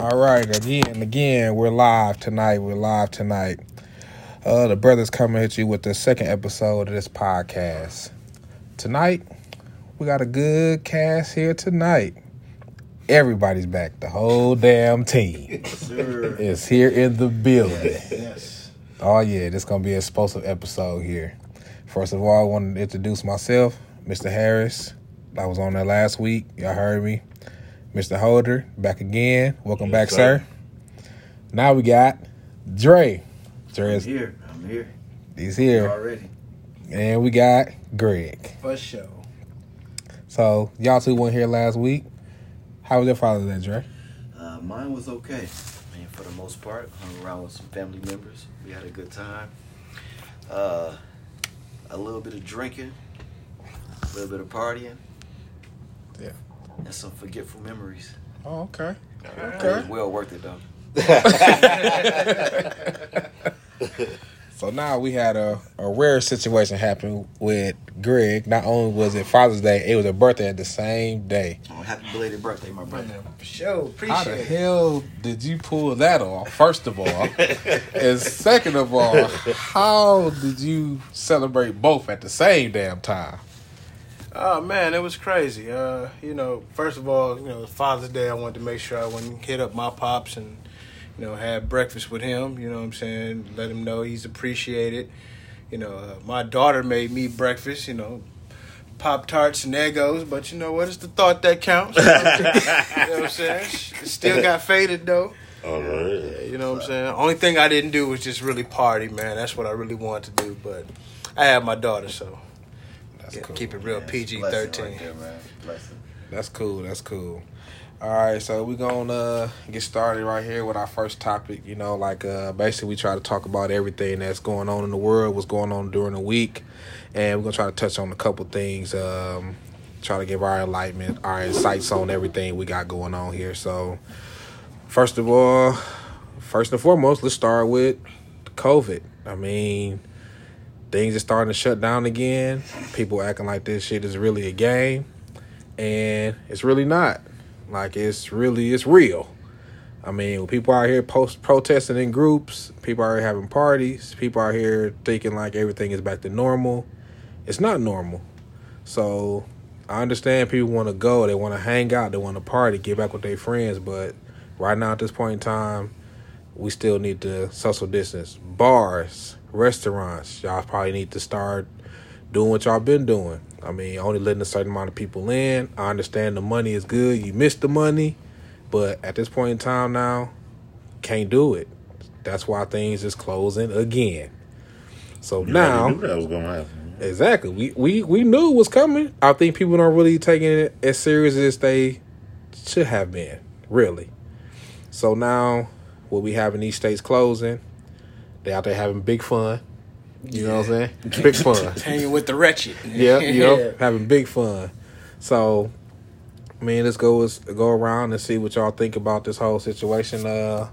All right, again, again, we're live tonight. We're live tonight. Uh, the brothers coming at you with the second episode of this podcast. Tonight, we got a good cast here tonight. Everybody's back. The whole damn team is here in the building. Yes. Oh yeah, this gonna be an explosive episode here. First of all, I want to introduce myself, Mr. Harris. I was on there last week. Y'all heard me. Mr. Holder, back again. Welcome back, Yes, sir. Now we got Dre. Dre I'm is here. I'm here. he's here. Already. And we got Greg. For sure. So y'all two weren't here last week. How was your Father's Day, Dre? Uh, mine was okay. I mean, for the most part, hung around with some family members. We had a good time. Uh, a little bit of drinking, a little bit of partying. Yeah. And some forgetful memories. Oh, okay. It was well worth it though. So now we had a, a rare situation happen with Greg. Not only was it Father's Day, it was a birthday at the same day. Oh, happy belated birthday, my brother. For sure. Appreciate it. How the it. hell did you pull that off? First of all, and second of all, how did you celebrate both at the same damn time? Oh man, it was crazy. Uh, you know, first of all, you know, Father's Day, I wanted to make sure I went and hit up my pops and, you know, had breakfast with him. You know what I'm saying? Let him know he's appreciated. You know, uh, my daughter made me breakfast. You know, Pop Tarts and Eggos, but you know what? It's the thought that counts. You know what I'm saying? It still got faded though. All right. You know what I'm saying? Only thing I didn't do was just really party, man. That's what I really wanted to do. But I had my daughter, so That's yeah, cool. keep it real Man, PG thirteen. Right there, man. Blessing. That's cool. That's cool. All right, so we're gonna uh, get started right here with our first topic. You know, like uh, basically we try to talk about everything that's going on in the world, what's going on during the week, and we're gonna try to touch on a couple things. Um, try to give our enlightenment, our insights on everything we got going on here. So, first of all, first and foremost, let's start with COVID. I mean, things are starting to shut down again. People acting like this shit is really a game, and it's really not. Like it's really it's real. I mean, people out here post protesting in groups, people are having parties, people are here thinking like everything is back to normal. It's not normal. So I understand people want to go, they want to hang out, they want to party, get back with their friends, but right now at this point in time, we still need to social distance. Bars, restaurants, y'all probably need to start doing what y'all been doing. I mean, only letting a certain amount of people in. I understand the money is good. You miss the money, but at this point in time now, can't do it. That's why things is closing again. So You now, that was gonna happen. exactly, we, we we knew it was coming. I think people aren't really taking it as serious as they should have been. Really. So now, what we have in these states closing, they out there having big fun. You know what I'm saying? Big fun. Hanging with the wretched. Yeah, you know, having big fun. So, man, let's go let's go around and see what y'all think about this whole situation. Uh,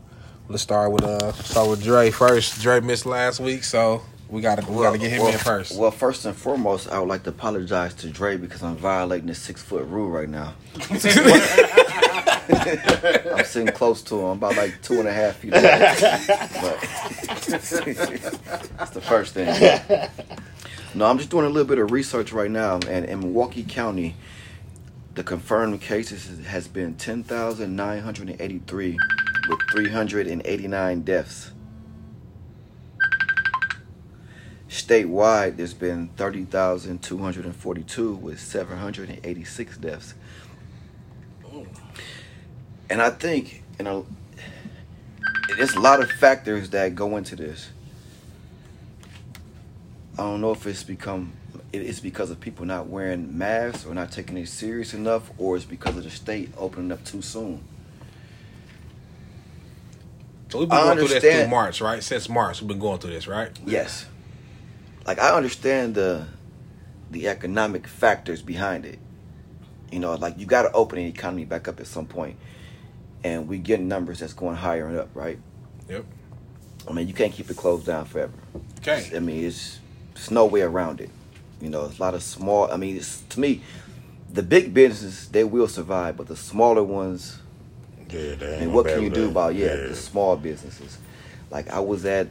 let's start with uh, start with Dre first. Dre missed last week, so we gotta we gotta get him well, in first. Well, first and foremost, I would like to apologize to Dre because I'm violating the six foot rule right now. I'm sitting close to him. I'm about like two and a half feet away. But that's the first thing. No, I'm just doing a little bit of research right now, and in Milwaukee County, the confirmed cases has been 10,983 with 389 deaths. Statewide, there's been 30,242 with 786 deaths. And I think, you know, there's a lot of factors that go into this. I don't know if it's become it's because of people not wearing masks or not taking it serious enough, or it's because of the state opening up too soon. so we've been I going through this understand- through March, right? Since March, we've been going through this, right? Yes. Like I understand the the economic factors behind it. You know, like you got to open the economy back up at some point, and we get numbers that's going higher and up, right? Yep. I mean, you can't keep it closed down forever. Okay. I mean, it's it's no way around it. You know, it's a lot of small. I mean, it's to me, the big businesses they will survive, but the smaller ones, Yeah, And what can you do about yeah, the small businesses? Like I was at,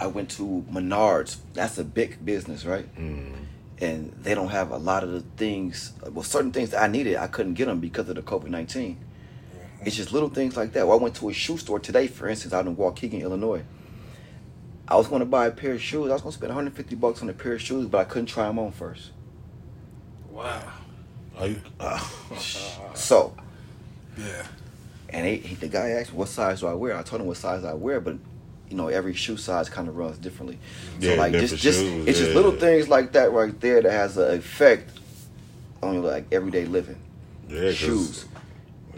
I went to Menards. That's a big business, right? Mm. And they don't have a lot of the things. Well, certain things that I needed, I couldn't get them because of the COVID 19 It's just little things like that. Well, I went to a shoe store today, for instance, out in Waukegan, Illinois. I was going to buy a pair of shoes. I was going to spend 150 bucks on a pair of shoes, but I couldn't try them on first. Wow. Are you, uh, So Yeah. And he, he, the guy asked me what size do I wear. I told him what size I wear, but you know every shoe size kind of runs differently. So Yeah, like just just shoes, it's just little things like that right there that has an effect on your like everyday living. yeah, Shoes.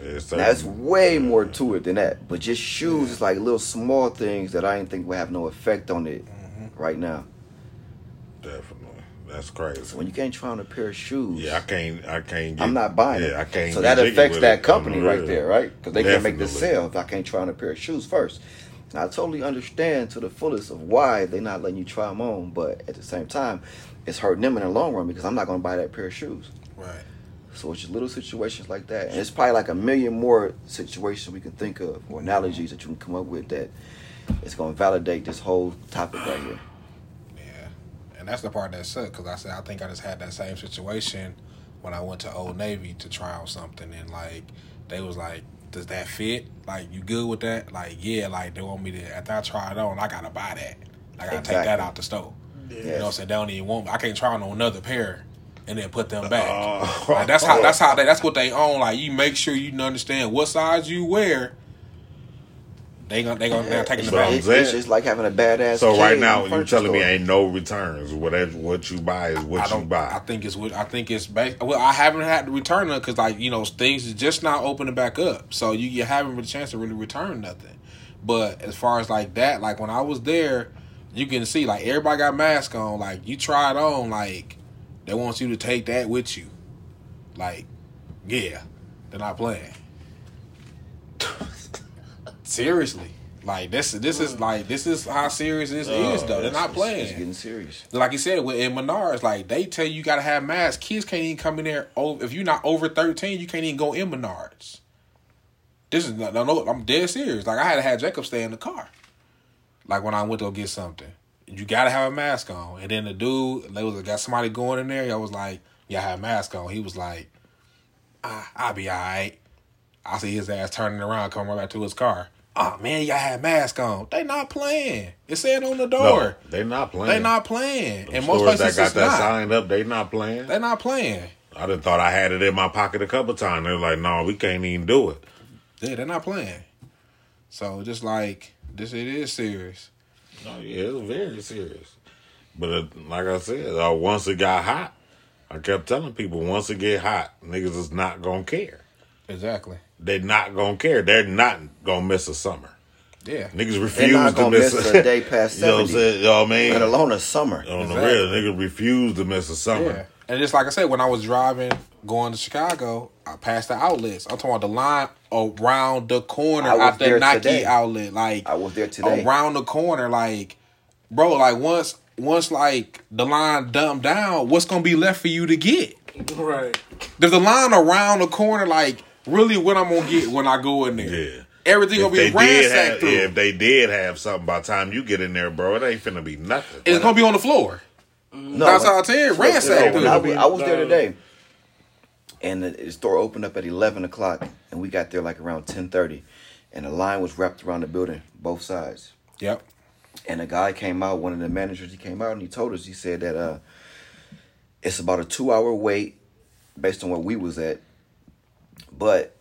Yeah, it's way more to it than that, but just shoes is like little small things that I didn't think would have no effect on it Mm-hmm. right now. Definitely, that's crazy. When you can't try on a pair of shoes, Yeah, I can't. I can't. Get, I'm not buying yeah, it. I can't. So that affects that company right real. there, right? Because they can't make the sale if I can't try on a pair of shoes first. And I totally understand to the fullest of why they're not letting you try them on, but at the same time, it's hurting them in the long run because I'm not going to buy that pair of shoes. Right. So it's just little situations like that, and it's probably like a million more situations we can think of or analogies that you can come up with that it's going to validate this whole topic right here. Yeah, and that's the part that sucked because I said I think I just had that same situation when I went to Old Navy to try out something, and like they was like, "Does that fit? Like, you good with that? Like, yeah, like they want me to. After I try it on, I gotta buy that. I gotta take that out the store. You know, what I'm saying they don't even want. me. I can't try on another pair and then put them back. Oh. Like, that's how. That's how. They, that's what they own. Like, you make sure you understand what size you wear. They gonna they gonna they're taking the So back. It's, it's just like having a badass. So right now, you're telling me ain't no returns. Whatever what you buy is what I you don't. buy. I think it's what I think it's. Based, well, I haven't had to return it because like you know things is just not opening back up, so you, you haven't really a chance to really return nothing. But as far as like that, like when I was there, you can see like everybody got masks on. Like you try it on, like they want you to take that with you. Like, yeah, they're not playing. Seriously, like this. This is like this is how serious this is though. They're not playing. It's getting serious. Like you said, with in Menards, like they tell you you gotta have masks. Kids can't even come in there. Oh, if you're not over thirteen, you can't even go in Menards. This is no, no. I'm dead serious. Like I had to have Jacob stay in the car. Like when I went to go get something, you gotta have a mask on. And then the dude, they was got somebody going in there. I was like, "Yeah, I have a mask on." He was like, ah, "I'll be all right." I see his ass turning around, coming right back to his car. Oh man, have a mask on. They not playing. It's saying on the no, door. they not playing. They not playing. Them And most places that got that not. signed up, they not playing. They not playing. I done thought I had it in my pocket a couple times. They're like, no, we can't even do it. Yeah, they're not playing. So just like this, it is serious. No, yeah, it's very serious. But uh, like I said, uh, once it got hot, I kept telling people, once it get hot, niggas is not gonna care. Exactly. They're not gonna care. They're not gonna miss a summer. Yeah. Niggas refuse to miss, miss a day past you know what I'm 70. saying? You know what I mean? Let alone a summer. On the Exactly. real, niggas refuse to miss a summer. Yeah. And just like I said, when I was driving going to Chicago, I passed the outlets. I'm talking about the line around the corner I was out the Nike today. outlet. Like I was there today. Around the corner, like bro, like once once like the line dumped down, what's gonna be left for you to get? Right. There's a line around the corner, like really what I'm gonna get when I go in there. Yeah. Everything If gonna be ransacked have, through. yeah, if they did have something by the time you get in there, bro, it ain't finna be nothing. it's gonna be on the floor. No, That's when- how I tell you, ransacked look, when I, was- I was there No. today, and the, the store opened up at eleven o'clock, and we got there like around ten thirty, and the line was wrapped around the building, both sides. Yep. And a guy came out, one of the managers, he came out and he told us, he said that uh, it's about a two hour wait based on where we was at, but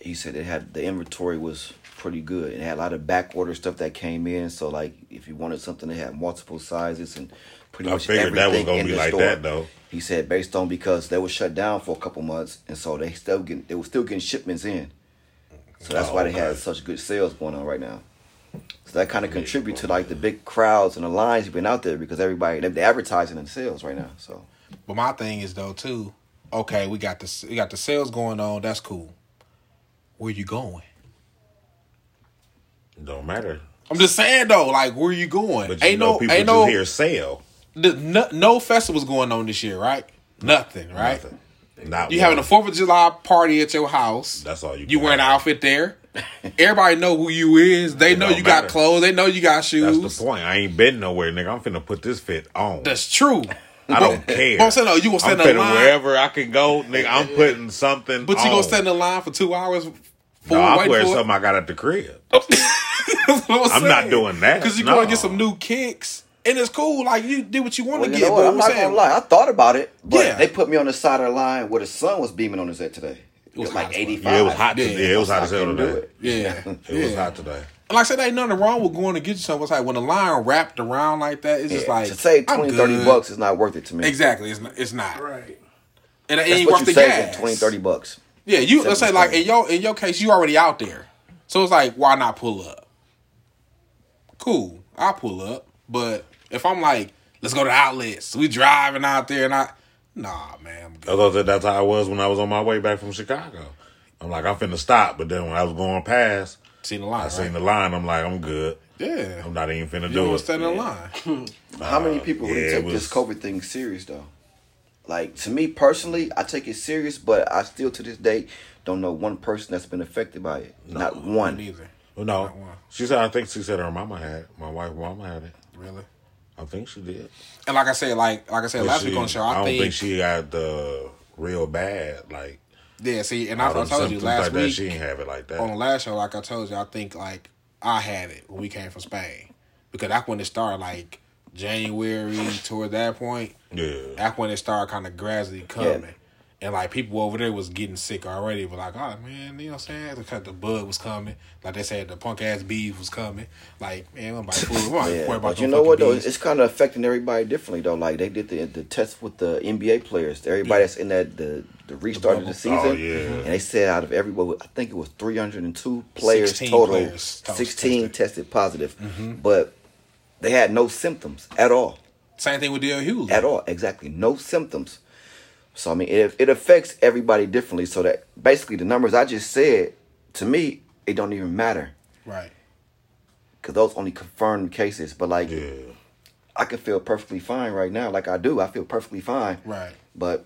he said it had the inventory was pretty good. It had a lot of back order stuff that came in, so like if you wanted something, they had multiple sizes and pretty I much figured that was everything gonna in be the like store. that though. He said based on because they were shut down for a couple months, and so they still getting they were still getting shipments in. So that's Oh, why they had such good sales going on right now. So that kind of contribute to like the big crowds and the lines you've been out there because everybody they- they're advertising in sales right now. So But my thing is though too. Okay, we got the we got the sales going on. That's cool. Where you going? Don't matter. I'm just saying though, like where you going? But you ain't know no people ain't no, hear sale. the, no no festivals going on this year, right? Nothing, right? Nothing. Not You having a. Fourth of July party at your house. That's all you. You wearing an outfit there. Everybody know who you is. They It know you got clothes. They know you got shoes. That's the point. I ain't been nowhere, nigga. I'm finna put this fit on. That's true. I don't care. But I'm saying, no, you gonna I'm stand in fitting line, wherever I can go, nigga. I'm putting something. but you on. gonna stand in line for two hours. For No, I'm waiting wearing for something I got at the crib. I'm not doing that. because you No. going to get some new kicks, and it's cool. Like you do what you want Well, to you get. know but? I'm I'm not saying, gonna lie. I thought about it, but Yeah. they put me on the side of the line where the sun was beaming on his head today. It was was like hot as fuck. 85. Yeah, it was hot Yeah. today. it was hot as hell couldn't today. it. Yeah, It was hot today. And like I said, there ain't nothing wrong with going to get you something. It's like when the line wrapped around like that, it's just like to save I'm 20, 30 good. bucks is not worth it to me. Exactly, it's not. It's not. Right. And it That's ain't what worth you the saving, gas. 20, 30 bucks. Yeah, you let's say like in your in your case, you already out there, so it's like why not pull up? Cool, I'll pull up. But if I'm like, let's go to the outlets, we driving out there, and I, nah, man, I'm good. I thought that that's how I was when I was on my way back from Chicago. I'm like, I'm finna stop, but then when I was going past, seen the line, I right? seen the line. I'm like, I'm good. yeah, I'm not even finna you do want it. to stand in line. How many people Uh, yeah, it take was- this COVID thing serious though? Like to me personally, I take it serious, but I still to this day don't know one person that's been affected by it. Not one. Neither, Well, no, Not one. she said. I think she said her mama had. My wife, mama had it. really. I think she did. And like I said, like like I said But last she- week on the show, I I, don't think, think she got the real bad. Like yeah. See, and I, all I them told you last like that. week She ain't have it like that. on the last show, like I told you, I think like I had it when we came from Spain because that's when it started, like January toward that point. yeah. That's when it started kind of gradually coming. And like people over there was getting sick already, but like, oh man, you know what I'm saying? Because the bug was coming. Like they said, the punk ass bees was coming. Like, man, I'm about to fool. Yeah, worry about but you know what fucking though? bees. It's kind of affecting everybody differently though. Like they did the the test with the NBA players. Everybody Yeah. that's in that the the restart of the oh, season. Oh, yeah. And they said out of everybody, I think it was 302 players 16 total. players total 16 tested. tested, positive, mm-hmm. but they had no symptoms at all. Same thing with D.L. Hughley. At all, exactly, no symptoms. So I mean, it it affects everybody differently. So that basically the numbers I just said to me, it don't even matter Right. because those only confirmed cases. But like. Yeah. I can feel perfectly fine right now, like I do. I feel perfectly fine. Right. But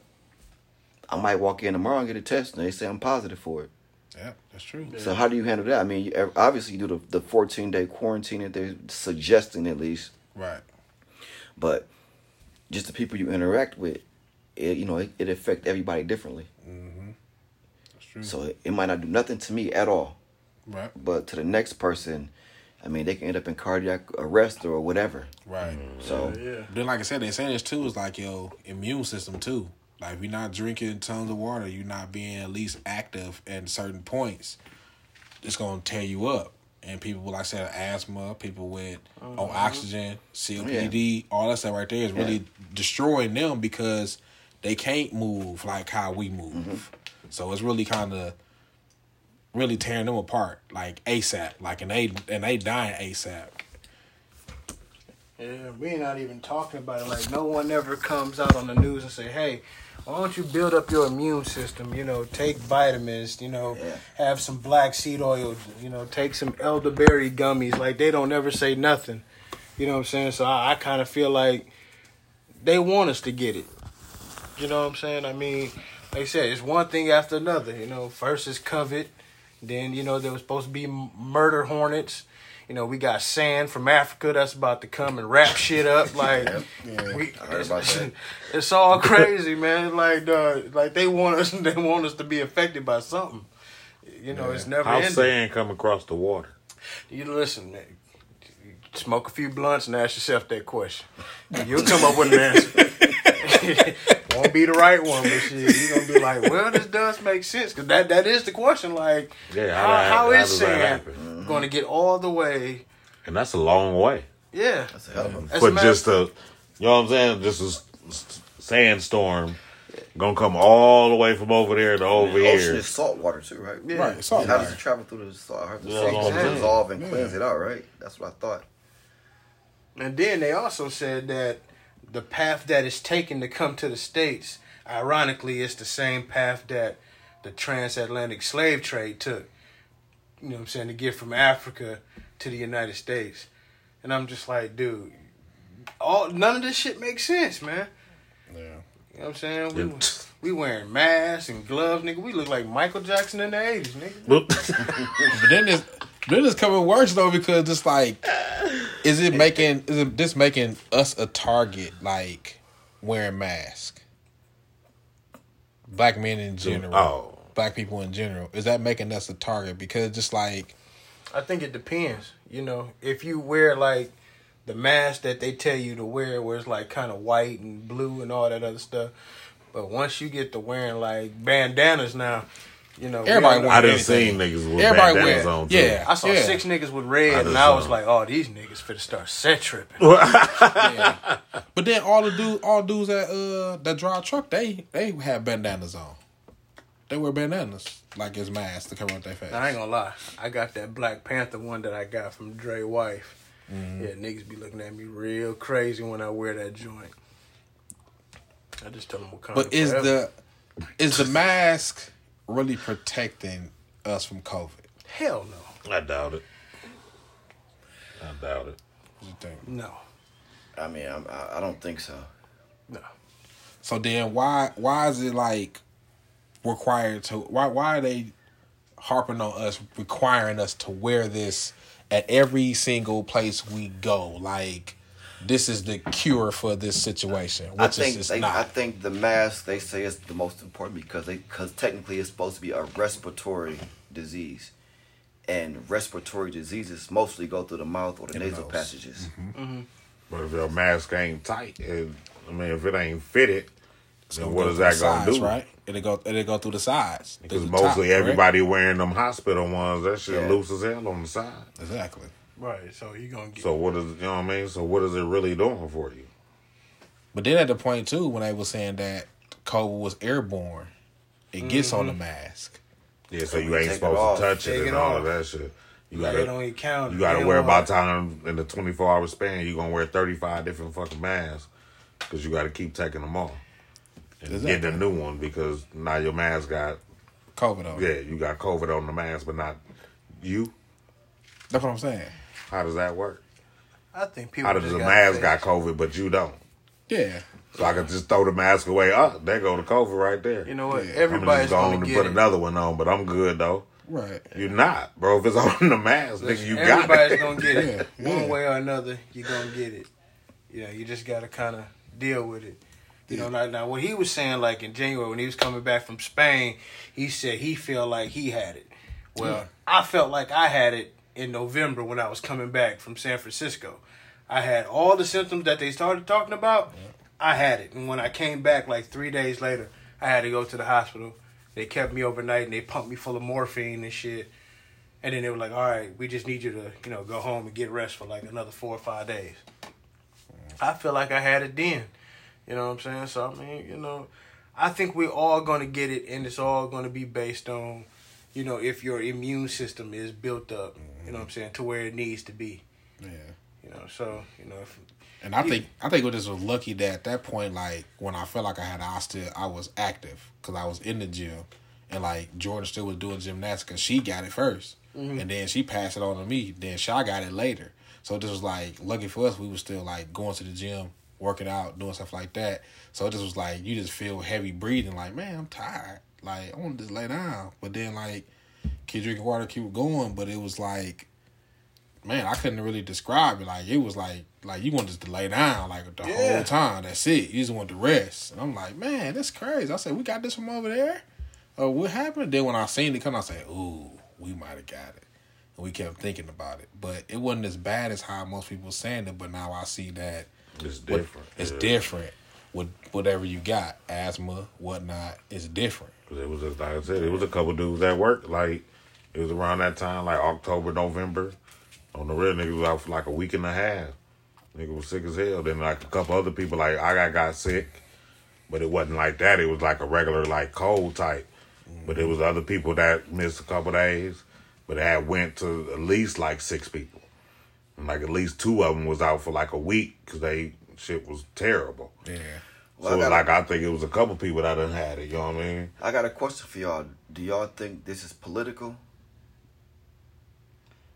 I might walk in tomorrow and get a test, and they say I'm positive for it. Yeah, that's true. So how do you handle that? I mean, you, obviously you do the, the 14 day quarantine that they're suggesting at least, Right. but just the people you interact with, it, you know, it, it affect everybody differently. Mm-hmm. That's true. So it, it might not do nothing to me at all, right. but to the next person, I mean, they can end up in cardiac arrest or whatever. Right. So Yeah. Then, like I said, they saying this too is like your immune system too. Like if you're not drinking tons of water, you're not being at least active at certain points. It's gonna tear you up. And people, like I said, asthma, people with uh-huh. on oxygen, COPD, all that stuff right there is really destroying them because they can't move like how we move. Mm-hmm. So it's really kind of really tearing them apart, like ASAP. Like and they and they dying ASAP. Yeah, we're not even talking about it. Like, no one ever comes out on the news and say, "Hey, why don't you build up your immune system? You know, take vitamins. You know, Yeah. have some black seed oil. You know, take some elderberry gummies." Like, they don't ever say nothing. You know what I'm saying? So I, I kind of feel like they want us to get it. You know what I'm saying? I mean, like I said, it's one thing after another. You know, first is COVID, then you know there was supposed to be murder hornets. You know, we got sand from Africa that's about to come and wrap shit up. Like, we, I heard about that. it's all crazy, man. Like, uh, like they want us, they want us to be affected by something. You know, it's never How ending. sand come across the water? You listen, man. Smoke a few blunts and ask yourself that question. You'll come up with an answer. Won't be the right one, but shit, you're gonna be like, "Well, this does make sense," because that that is the question. Like, Yeah, how, how how how is does that sand happen? Mm-hmm. going to get all the way? And that's a long way. Yeah, that's a hell of a As a just a, you know what I'm saying? Just a s- s- sandstorm gonna come all the way from over there to over Ocean is salt water too, right? Yeah. Right. Salt How does it travel through the salt? I heard the Yeah, salt that's what I'm will saying. dissolve and cleanse it out, right? That's what I thought. And then they also said that the path that is taken to come to the states, ironically, is the same path that the transatlantic slave trade took. You know what I'm saying? To get from Africa to the United States. And I'm just like, dude, all none of this shit makes sense, man. Yeah. You know what I'm saying? We. We wearing masks and gloves, nigga. We look like Michael Jackson in the eighties, nigga. But then it's then it's coming worse though because it's like, is it making is it this making us a target like wearing masks? Black men in general, oh, black people in general, is that making us a target? Because just like I think it depends. You know, if you wear like the mask that they tell you to wear, where it's like kind of white and blue and all that other stuff. But once you get to wearing like bandanas now, you know, we Everybody don't know- I done anything. seen niggas with Everybody bandanas wear- on too. yeah. I saw Yeah. six niggas with red, I and I was saw. like, "Oh, these niggas finna start set tripping." Yeah. But then all the dudes, all dudes that uh that drive truck, they they have bandanas on. They wear bandanas like it's masks to cover up their face. Now, I ain't gonna lie, I got that Black Panther one that I got from Dre wife. Mm-hmm. Yeah, niggas be looking at me real crazy when I wear that joint. I just tell them Wakanda But is forever. the is the mask really protecting us from COVID? hell no, I doubt it. I doubt it. What you think? no, I mean, I'm, I I don't think so. no. So then why why is it like required to why why are they harping on us requiring us to wear this at every single place we go like this is the cure for this situation which I think is it's they, not I think the mask they say is the most important because they because technically it's supposed to be a respiratory disease, and respiratory diseases mostly go through the mouth or the In the nasal nose. passages. Mm-hmm. Mm-hmm. But if your mask ain't tight, it, I mean, if it ain't fitted, It's then gonna what go is through that the gonna sides, do? right it'll go it'll go through the sides Because mostly top, correct? everybody wearing them hospital ones, that shit Yeah. loose as hell on the side. exactly Right, so you gonna get So what is you know what I mean? So what is it really doing for you? but then at the point too when they were saying that COVID was airborne it gets on the Mm-hmm. mask Yeah, so you ain't supposed off. to touch Take it it and all of that shit. You gotta it don't count. you gotta wear don't by time in the twenty four hour span. You gonna wear thirty five different fucking masks because you got to keep taking them off and Exactly. getting a new one because now your mask got COVID on yeah you got COVID on the mask, but not you. that's what I'm saying How does that work? I think people. How does the mask face- got COVID but you don't? yeah So I could just throw the mask away. Oh, there go the COVID right there. You know what? Yeah. I'm Everybody's just going gonna to put it. another one on, but I'm good though. right You're not, bro. If it's on the mask, nigga, you got it. Everybody's gonna get it. Yeah, One yeah. way or another, you're gonna get it. You know, you just gotta kind of deal with it. You know, now, now what he was saying, like in January when he was coming back from Spain, he said he felt like he had it. Well, I felt like I had it in November when I was coming back from San Francisco. I had all the symptoms that they started talking about. I had it, and when I came back, like three days later, I had to go to the hospital. They kept me overnight and they pumped me full of morphine and shit. And then they were like, "All right, we just need you to, you know, go home and get rest for like another four or five days." I feel like I had it then. You know what I'm saying? So I mean, you know, I think we're all gonna get it, and it's all gonna be based on, you know, if your immune system is built up. You know what I'm saying to where it needs to be. yeah You know, so you know, if, And I think I think we just was lucky that at that point, like when I felt like I had, I still I was active because I was in the gym, and like Jordan still was doing gymnastics because she got it 1st mm-hmm. and then she passed it on to me. Then Shy got it later, so this was like lucky for us. We were still like going to the gym, working out, doing stuff like that. So it just was like you just feel heavy breathing, like man, I'm tired. Like I want to just lay down, but then like keep drinking water, keep going. But it was like man, I couldn't really describe it. Like it was like like you wanted to lay down like the Yeah. whole time. That's it. You just want to rest. And I'm like, man, that's crazy. I said, we got this from over there. Oh, what happened? Then when I seen it come, I said, ooh, we might have got it. And we kept thinking about it, but it wasn't as bad as how most people saying it. But now I see that It's what- different. it's Yeah. different with whatever you got, asthma, whatnot. It's different. 'Cause it was just, like I said, it was a couple dudes at work. Like it was around that time, like October, November. On the real niggas was out for like a week and a half. Nigga was sick as hell. Then like a couple other people, like I got got sick, but it wasn't like that. It was like a regular like cold type. But it was other people that missed a couple days, but it had went to at least like six people, and like at least two of them was out for like a week because they shit was terrible. Yeah. Well, so I it was got- like I think it was a couple people that done had it. You know what I mean? I got a question for y'all. Do y'all think this is political?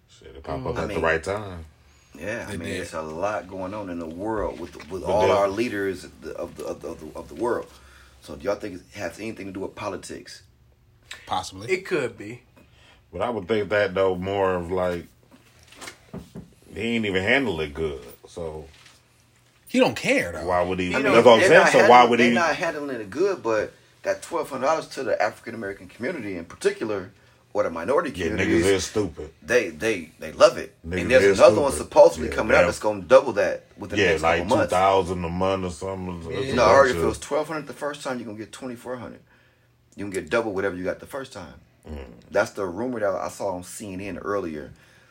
Shit, it pop up mm. I at the right time. Yeah, I It mean, did. it's a lot going on in the world with with But all then- our leaders of the of the, of the of the world. So do y'all think it has anything to do with politics? Possibly. It could be. But I would think that though more of like he ain't even handle it good. So he don't care though. why would he? You know, that's what I'm They're saying. not So why handling- would they're he? not handling it good, but that twelve hundred dollars to the African American community in particular, or the minority Yeah, niggas communities, is stupid. they they they love it. Niggas and there's is another one stupid. supposedly Yeah, coming out damn. that's going to double that within the Yeah, next like couple two months. thousand a month or something. It's a You know, I heard if it was twelve hundred the first time, you're gonna get twenty four hundred. You can get double whatever you got the first time. Mm. That's the rumor that I saw on CNN earlier.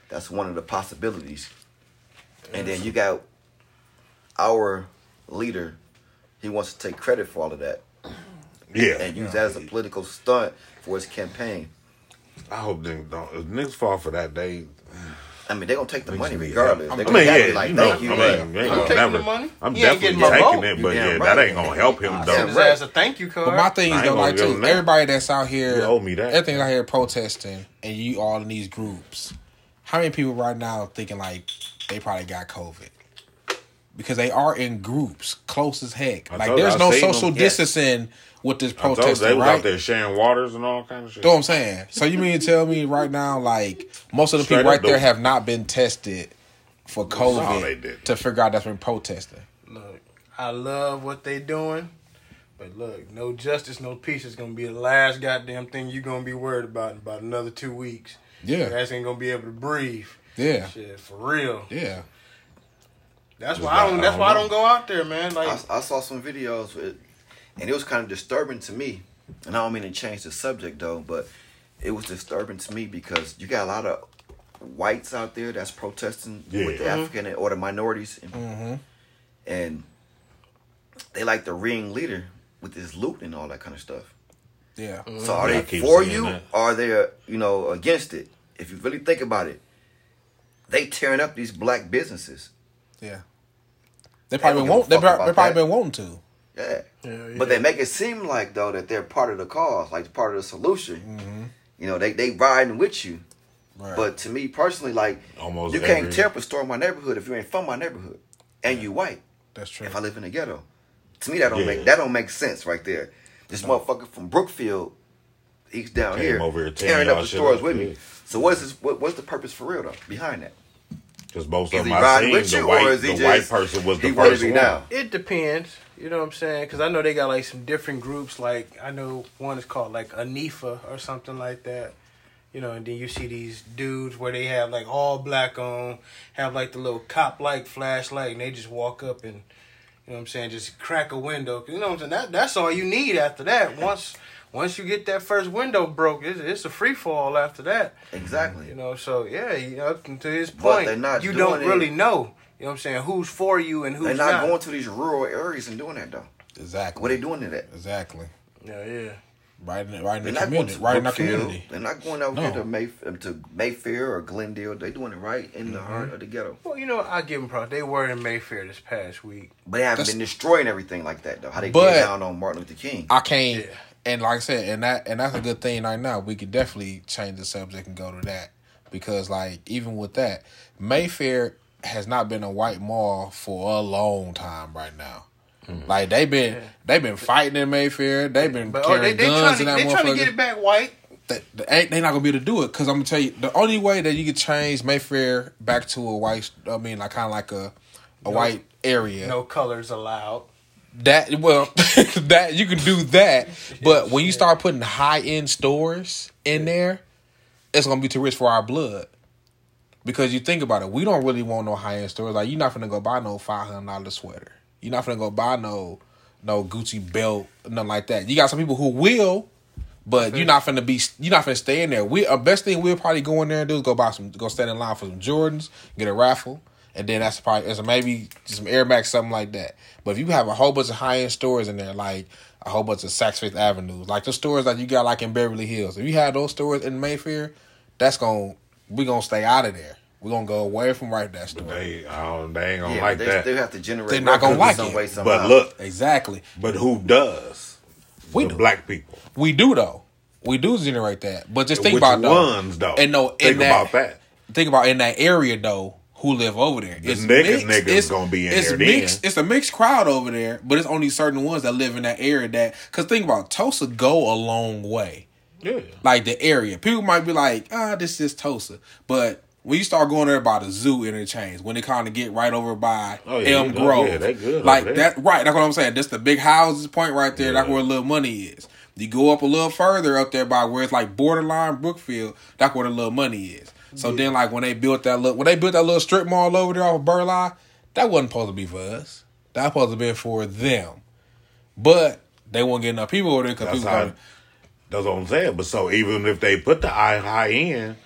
That's one of the possibilities. And then you got our leader. He wants to take credit for all of that yeah. and use that as a political stunt for his campaign. I hope they don't. If niggas fall for that, they. I mean, they're gonna take the money just regardless. They're I mean, have yeah, like, you know, thank you. I mean, but- they ain't I'm gonna taking never. the money. I'm He ain't definitely getting my taking vote. it, but yeah, damn that ain't gonna help him though. said Send his ass a thank you card. But my thing is though, gonna like give too, everybody that's out here, You owe me that. everything out here protesting, and you all in these groups. How many people right now thinking like they probably got COVID? Because they are in groups, close as heck. I Like told you, there's I no seen them. social Yes. distancing with this I told you, they was right? out there sharing waters and all kind of shit. You know what I'm saying? So you mean to tell me right now, like most of the Straight people up right there have not been tested for all they COVID to figure out that's been protesting? Look, I love what they're doing, but look, no justice, no peace is gonna be the last goddamn thing you're gonna be worried about in about another two weeks. Yeah. Your ass ain't gonna be able to breathe. Yeah, Shit, for real. yeah. That's why I don't. I That's don't why I don't go out there, man. Like, I, I saw some videos with, and it was kind of disturbing to me. And I don't mean to change the subject though, but it was disturbing to me because you got a lot of whites out there that's protesting with the Yeah. African or the minorities, and, mm-hmm. and they like the ring leader with his loot and all that kind of stuff. Yeah. So mm-hmm. are Yeah, they for you? that. Or are they, uh, you know, against it? If you really think about it, they tearing up these black businesses. Yeah. They probably don't been give a want, they, fuck they probably that. been wanting to. Yeah. Yeah, But they make it seem like though that they're part of the cause, like part of the solution. Mm-hmm. You know, they they riding with you. Right. But to me personally, like Almost you can't every- tear up a store in my neighborhood if you ain't from my neighborhood and you white. that's true. If I live in the ghetto, to me that don't Yeah. make that don't make sense right there. This motherfucker from Brookfield, he's down Came here over here tearing tearing up the stores up, with yeah. me. So what's this? What, what's the purpose for real though behind that? Because most Is of he them I riding seen, with the white, or is he the just white person was the first one. down? It depends. You know what I'm saying? Because I know they got like some different groups. Like I know one is called like Anifa or something like that. You know, and then you see these dudes where they have like all black on, have like the little cop like flashlight, and they just walk up and you know what I'm saying, just crack a window. You know what I'm saying? That that's all you need after that. Once once you get that first window broke, it's, it's a free fall after that. Exactly. You know, so yeah, you know, to his point, they're not you doing don't it- really know. You know what I'm saying? Who's for you and who's They're not, not. going to these rural areas and doing that though. exactly. What are they doing to that? Exactly. yeah, yeah. Right in, right in They're the not going community. Right in our community. They're not going out No. here to, Mayf- to Mayfair or Glendale. They're doing it right in Mm-hmm. the heart of the ghetto. Well, you know, I give them props. They were in Mayfair this past week. But they haven't That's- been destroying everything like that though. How they But- get down on Martin Luther King. I can't. Yeah. And like I said, and that and that's a good thing right now. We could definitely change the subject and go to that because, like, even with that, Mayfair has not been a white mall for a long time right now. Mm-hmm. Like they've been they've been fighting in Mayfair. They've been But oh, they carrying they guns to in that they trying to get it back white. They, they ain't they not gonna be able to do it because I'm gonna tell you the only way that you could change Mayfair back to a white. I mean, like kind of like a a white area. No colors allowed. That well, that you can do that, but when you start putting high end stores in there, it's gonna be too rich for our blood. Because you think about it, we don't really want no high end stores. Like you're not gonna go buy no five hundred dollar sweater. You're not gonna go buy no no Gucci belt, nothing like that. You got some people who will, but you're not gonna be you're not gonna stay in there. We our best thing we'll probably go in there and do is go buy some go stand in line for some Jordans, get a raffle, and then that's probably it's maybe some Air Max something like that. But if you have a whole bunch of high end stores in there, like a whole bunch of Saks Fifth Avenue, like the stores that you got like in Beverly Hills, if you have those stores in Mayfair, that's gonna we gonna stay out of there. We're gonna go away from right that store. They, I don't, they ain't gonna yeah, like they that. still have to generate. They're not gonna like some it. way, somehow. but look, Exactly. but who does? We the do. black people. We do though. We do generate that. But just think Which about ones though? And no, think in that, about that. Think about in that area though. Who live over there. The It's nigga mixed. niggas It's, gonna be in it's there then. mixed. It's a mixed crowd over there, but it's only certain ones that live in that area. That because think about it, Tosa go a long way. Yeah. Like the area, people might be like, ah, this is Tosa, but. When you start going there by the zoo interchange, when they kind of get right over by Oh, yeah, Elm they- Grove, yeah, they good like over there. that, right? That's what I'm saying. That's the big houses point right there. That's where a little money is. You go up a little further up there by where it's like borderline Brookfield. That's where the little money is. So then, like when they built that little, when they built that little strip mall over there off of Burleigh, that wasn't supposed to be for us. That was supposed to be for them. But they won't get enough people over there because That's people. how. Coming. That's what I'm saying. But so even if they put the eye high end,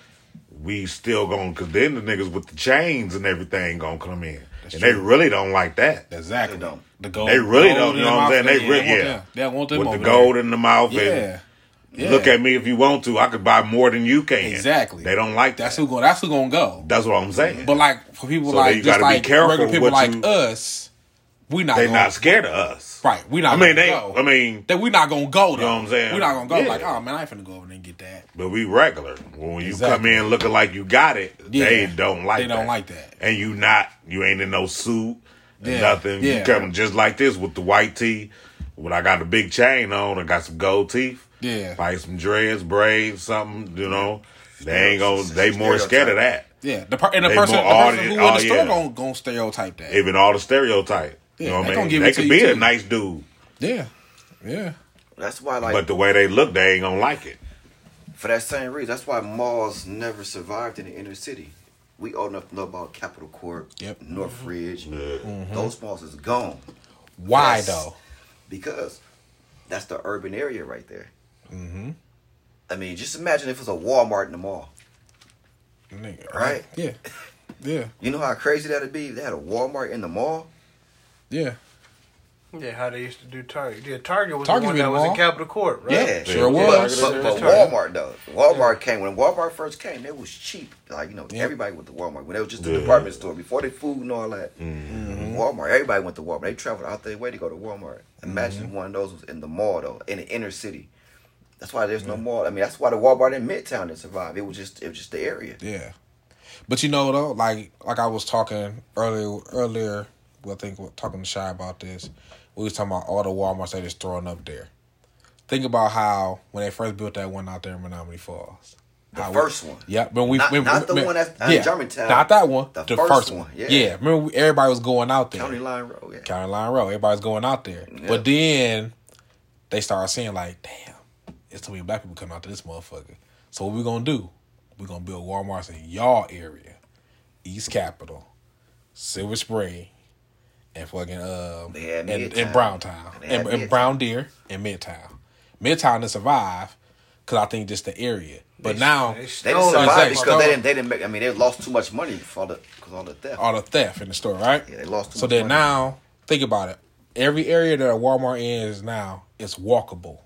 we still gonna cause then the niggas with the chains and everything gonna come in, and they really don't like that. Exactly. They don't. The gold. They really gold don't. You know what I'm saying? mouth, They really, want yeah. them. They want them with the gold there. in the mouth. Yeah. And Yeah. Look at me if you want to. I could buy more than you can. Exactly. They don't like That's that. who going. That's who gonna go. That's what I'm saying. But like for people So like you just like careful regular people like you- us, we not. they gonna, not scared of us. Right. We not. I mean, gonna they. Go. I mean, that we not gonna go though. You know what I'm saying? We not gonna go Yeah. like, oh man, I ain't finna go over there and get that. but we regular. When you come in looking like you got it, Yeah. they don't like. That. They don't that. like that. And you not. You ain't in no suit. Nothing. You coming just like this with the white tee. When I got a big chain on, I got some gold teeth. Yeah. Like some dreads, braids, something. You know, they ain't gonna. They more scared of that. Yeah. The per- and the They person, the person audience- who in oh, the store yeah. gonna gonna stereotype that. Even all the stereotype. Yeah, you know they what I gonna mean? give They it to could you, be a too. nice dude, yeah. Yeah. That's why, like, but the way they look, they ain't gonna like it. for that same reason, that's why malls never survived in the inner city. We old enough to know about Capitol Court, Yep. Mm-hmm. Northridge. Yeah. Those malls is gone Why Yes. though? because that's the urban area right there. Mm-hmm. I mean, just imagine if it was a Walmart in the mall. Nigga, Right. Yeah. Yeah. You know how crazy that'd be if they had a Walmart in the mall? Yeah. Yeah, how they used to do Target. Yeah, Target was Target's the one that was in mall. Capitol Court, right? Yeah, Sure Yeah. was. But, Yeah. but Walmart though, Walmart came when Walmart first came. It was cheap. Like you know, Yeah. everybody went to Walmart when it was just a Yeah. department store before they food and all that. Mm-hmm. Walmart, everybody went to Walmart. They traveled out their way to go to Walmart. Imagine Mm-hmm. one of those was in the mall though, in the inner city. That's why there's no more. I mean, that's why the Walmart in Midtown didn't survive. It was just it was just the area. Yeah. But you know though, like like I was talking earlier earlier, well, I think we're talking to Shy about this. We was talking about all the Walmarts they just throwing up there. Think about how when they first built that one out there in Menomonee Falls. The How first one. Yeah, but we Not- when- not the when- one that's in Germantown. Not that one. The The, first first, one, yeah. Yeah. Remember we- everybody was going out there. County Line Road. Yeah. County Line Road. Everybody's going out there. Yeah. But then they started seeing like, damn, it's too many black people coming out to this motherfucker. So what we gonna do? we gonna build Walmarts in y'all area. East Capitol, Silver Spring, and fucking um and, and Browntown. And, and Brown Deer and Midtown. Midtown to survive because I think just the area. But They- now they They didn't survive because they didn't. They didn't make. I mean, they lost too much money for the because all the theft. all the theft in the store, right? Yeah, they lost too So much then money. now, think about it. Every area that a Walmart is now is walkable.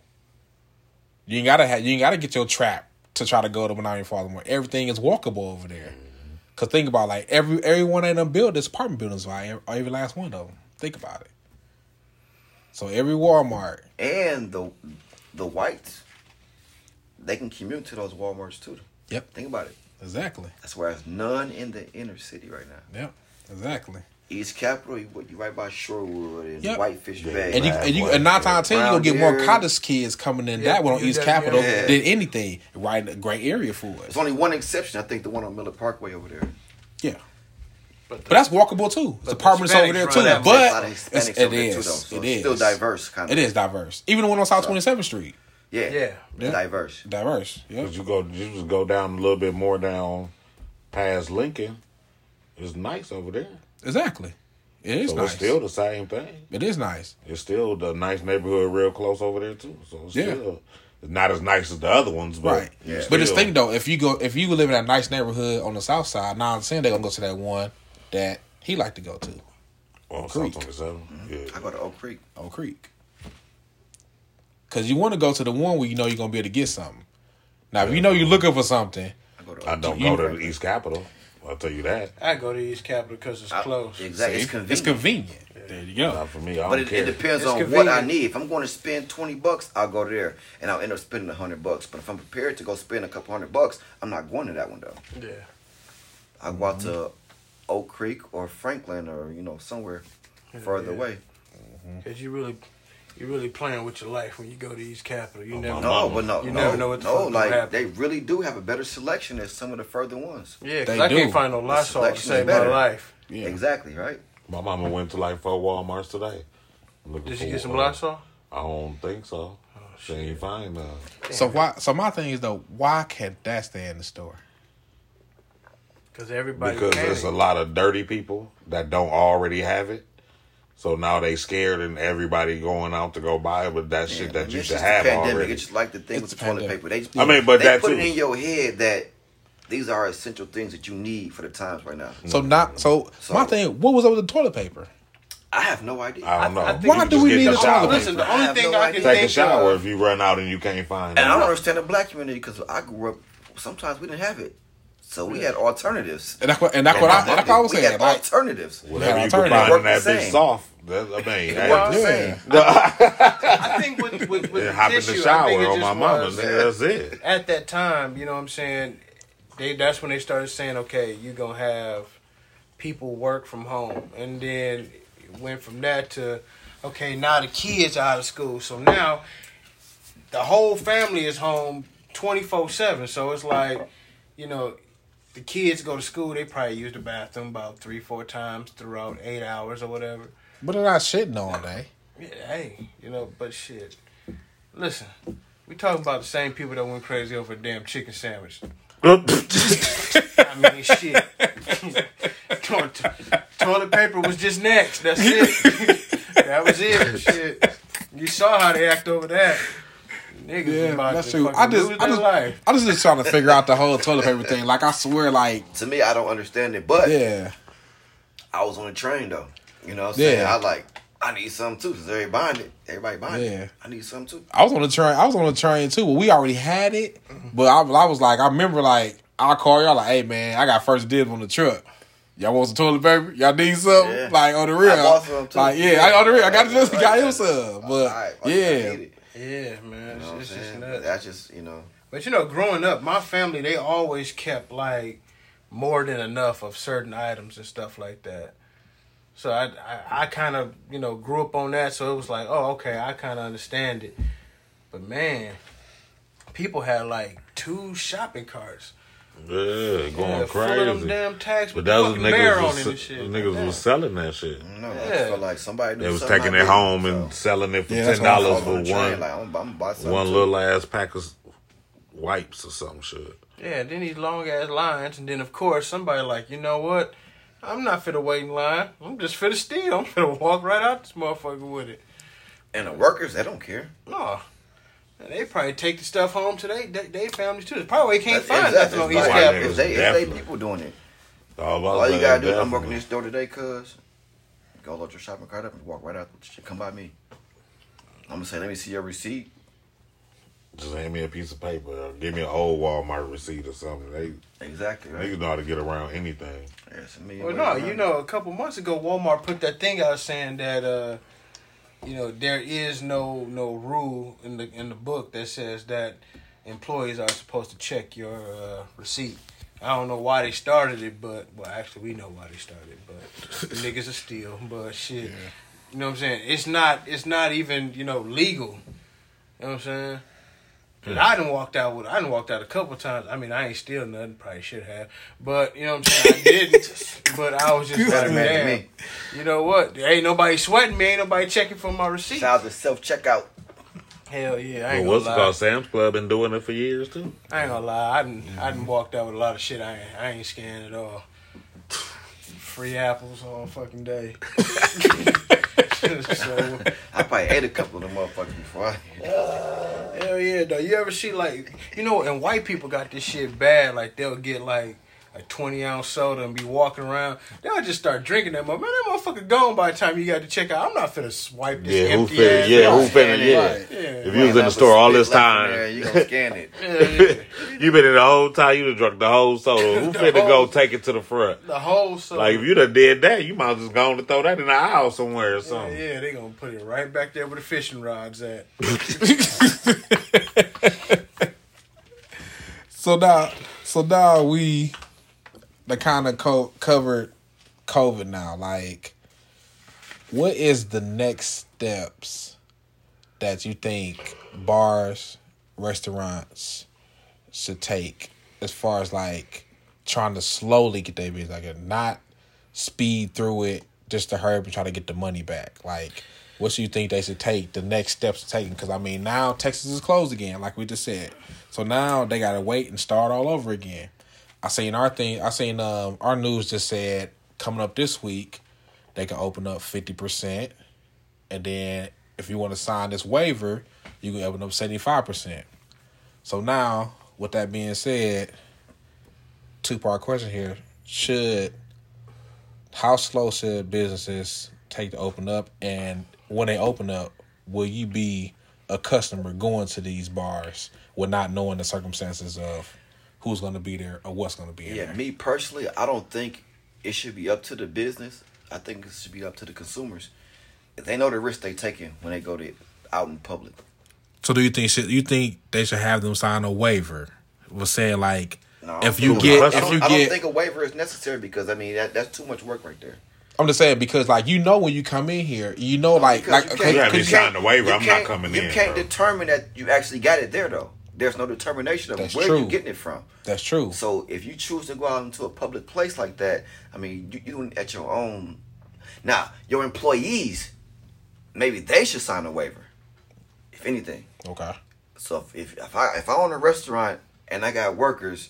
You ain't gotta have, you ain't gotta get your trap to try to go to Menomonee Falls more. Everything is walkable over there. Mm-hmm. Cause think about like every everyone they done built this apartment buildings, right? Every, every last one of them. Think about it. So every Walmart, and the the whites, they can commute to those WalMarts too. Yep. Think about it. exactly. That's why there's none in the inner city right now. Yep, exactly. East Capitol, you, you right by Shorewood and Yep. Whitefish Bay. And you Right, and you boy. and nine times ten you gonna get more Brown cottage kids coming in Yeah, that one on you East def- Capitol yeah. than anything. Right, in a great area for us. There's only one exception. I think the one on Miller Parkway over there. Yeah. But, But that's walkable too. It's But the apartments over there too. run that There's a lot But of it's, Hispanics it over there too, is. though. So it it's is still diverse, kind of. It is diverse. Even the one on South So- Twenty Seventh Street, Yeah, Yeah. Yeah. diverse. diverse. Yeah. Cause you go, you just go down a little bit more down past Lincoln. It's nice over there. Exactly. It is so nice. it's still the same thing. it is nice. It's still the nice neighborhood, real close over there too. So it's Yeah. still it's not as nice as the other ones, but Right. Yeah. But this still- thing though, if you go if you live in a nice neighborhood on the south side, now I'm saying they're gonna go to that one that he liked to go to, on Creek. South 27. Mm-hmm. Yeah. I go to Oak Creek. Oak Creek. Cause you want to go to the one where you know you're gonna be able to get something. Now, if you know you're looking for something, I go to. I don't Creek. go to the East Capitol. I'll tell you that. I go to East Capitol because it's I- close. Exactly. see, It's convenient. it's convenient. There you go. Not for me. I don't But it, care. it depends It's on what I need. If I'm going to spend twenty bucks, I'll go there, and I'll end up spending a hundred bucks. But if I'm prepared to go spend a couple hundred bucks, I'm not going to that one though. Yeah. I go out to Oak Creek or Franklin or you know somewhere further yeah. away. Mm-hmm. Cause you really, you really playing with your life when you go to East Capitol. You Oh, never my No, Mama. but no, You no, never know what the no. fuck gonna Like happen. they really do have a better selection than some of the further ones. Yeah, They cause I do. can't find no Lysol to selection is save my better. life. Yeah. Exactly right. My mama went to like four Walmarts today. Looking Did she get some uh, Lysol? I don't think so. she ain't find none. So why? So my thing is though, why can't that stay in the store? Cause everybody Because panicked. there's a lot of dirty people that don't already have it. So now they scared and everybody going out to go buy it, but that shit that Man, you it's should have pandemic. already. It's just like the thing It's with the the toilet paper. They, just, I mean, but they that put too. it in your head that these are essential things that you need for the times right now. So mm-hmm. not so, So- my thing. What was up with the toilet paper? I have no idea. I don't know. I think Why do we need a shower. toilet Listen, the paper? I only have thing no I can idea. Take a shower of, if you run out and you can't find and I don't understand the black community because I grew up. Sometimes we didn't have it, so we had alternatives. And that's what. And that's what I. And that's what I was we saying. had Like, alternatives. Whatever Yeah, you can alternative. find Work in that the bitch soft. That, I mean, Well, hey, I'm saying. I think with with, with yeah, the hop in tissue, the I shower think it on just my mama. was- That's it. at that time, you know what I'm saying? They that's when they started saying, okay, you're gonna have people work from home, and then it went from that to, okay, now the kids are out of school, so now the whole family is home 24 seven. So it's like, you know, the kids go to school, they probably use the bathroom about three, four times throughout eight hours or whatever. but they're not shitting all day. Yeah, hey, you know, but shit. Listen, we talking about the same people that went crazy over a damn chicken sandwich. I mean, shit. toilet, toilet paper was just next. That's it. that was it. Shit. You saw how they act over that. Niggas Yeah, about that's to true. fucking I just, lose I their just, life. I just, just trying to figure out the whole toilet paper thing. Like I swear, like To me, I don't understand it, but yeah, I was on the train though. You know what I'm saying? Yeah. I like, I need something too. Cause everybody buying it. Everybody buying Yeah. it. I need something too. I was on the train. I was on the train too. But we already had it. Mm-hmm. But I, I was like, I remember like I call y'all like, hey man, I got first dibs on the truck. Y'all want some toilet paper? Y'all need some? Yeah. Like on the real? I bought some, too. Like yeah, I, on the real. I got just Right, got right. him some. But Alright, well, I yeah. Yeah, man. You know it's, it's just nuts. That's just you know. But you know, growing up, my family they always kept like more than enough of certain items and stuff like that. So I I, I kind of you know grew up on that, so it was like, oh okay, I kind of understand it. But man, people had like two shopping carts. Yeah, going Yeah, Full of them crazy. damn tags But with that was fucking mayor niggas on was, it and shit. niggas Damn. was selling that shit. No, don't. I feel like somebody. They was taking I it home so and selling it for Yeah, ten dollars for on one Like I'm, I'm gonna one too. little ass pack of wipes or some shit. Yeah, then these long ass lines, and then of course somebody like, you know what? I'm not finna wait in line. I'm just finna steal. I'm finna walk right out this motherfucker with it. And the workers, they don't care. No. And they probably take the stuff home to they they, they families too. It's probably why can't That's- find exactly. nothing on It's East like, Capitol. If they, they people doing it, All, about all you gotta do. is I'm working this store today, cuz. Go load your shopping cart up and walk right out. Come by me. I'm gonna say, let me see your receipt. Just hand me a piece of paper. Or give me an old Walmart receipt or something. They Exactly. Right. niggas know how to get around anything. Yeah, it's a Well, no, you know, a couple months ago, Walmart put that thing out saying that, uh, you know, there is no no rule in the in the book that says that employees are supposed to check your uh, receipt. I don't know why they started it, but well, actually, we know why they started it, but the niggas are still. But shit, you know what I'm saying? It's not it's not even you know legal. You know what I'm saying? 'Cause I done walked out with I done walked out a couple times. I mean, I ain't steal nothing. Probably should have, but you know what I'm saying. I didn't. but I was just Better like, man me. You know what? There ain't nobody sweating me. Ain't nobody checking for my receipt. Shout out to self checkout. Hell yeah, I But ain't what's it gonna lie. called? Sam's Club been doing it for years too. I ain't gonna lie. I done, I didn't mm-hmm. walked out with a lot of shit. I ain't, I ain't scanned at all. Free apples all fucking day. so I probably ate a couple of them motherfuckers before. I, hell yeah, though. You ever see like you know, and white people got this shit bad. Like they'll get like a twenty ounce soda and be walking around. Then I just start drinking that motherfucker. Man, that motherfucker gone by the time you got to check out. I'm not finna swipe this Yeah, who empty finna? ass. Yeah, who finna? Yeah. Right. Yeah. If you was in the store all this time, you gonna scan it. Yeah, yeah. you been in the whole time. You done drunk the whole soda. Who finna whole- go take it to the front? The whole soda. Like if you done did that, you might just go on to throw that in the aisle somewhere or Yeah, something. yeah, they gonna put it right back there where the fishing rods at. so now, so now we, the kind of co- covered COVID now, like, what is the next steps that you think bars, restaurants should take as far as like trying to slowly get their business, like not speed through it just to hurry up and try to get the money back? Like, what do you think they should take? The next steps take? Because I mean, now Texas is closed again, like we just said. So now they gotta wait and start all over again. I seen our thing. I seen um, our news just said coming up this week, they can open up fifty percent, and then if you want to sign this waiver, you can open up seventy five percent. So now, with that being said, two part question here: Should how slow should businesses take to open up, and when they open up, will you be a customer going to these bars with not knowing the circumstances of who's going to be there or what's going to be in Yeah, there? me personally, I don't think it should be up to the business. I think it should be up to the consumers. If they know the risk they taking when they go to out in public. So do you think should you think they should have them sign a waiver? Was saying like No, if you don't- get I if don't- you I don't think a waiver is necessary because I mean that that's too much work right there. I'm just saying because like you know when you come in here you know like Because like you okay, can't- You haven't cause- signed the waiver, I'm not can't- coming you in, can't bro. determine that you actually got it there though. There's no determination of That's where true. you're getting it from. that's true. So if you choose to go out into a public place like that, I mean, you, you at your own. Now, your employees, maybe they should sign a waiver, if anything. Okay. So if if, if I if I own a restaurant and I got workers,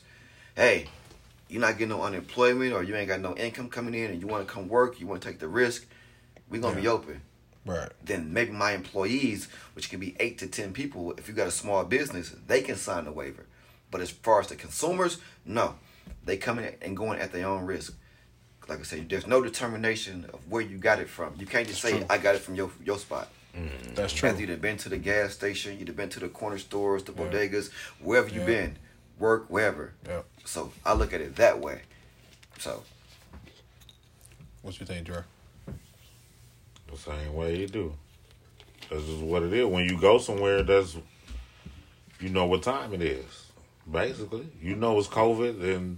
hey, you're not getting no unemployment or you ain't got no income coming in and you want to come work, you want to take the risk, we gonna be open. Right. Then maybe my employees, which can be eight to ten people, if you got a small business, they can sign the waiver. But as far as the consumers, no, they coming and going at their own risk. Like I said, there's no determination of where you got it from. You can't just say true. I got it from your your spot. Mm-hmm. That's true. After you've been to the gas station, you've been to the corner stores, the Yeah. bodegas, wherever you've Yeah. been, work, wherever. Yeah. So I look at it that way. So What you think, Dre? The same way you do. That's just what it is. When you go somewhere, that's you know what time it is. Basically, you know it's COVID, and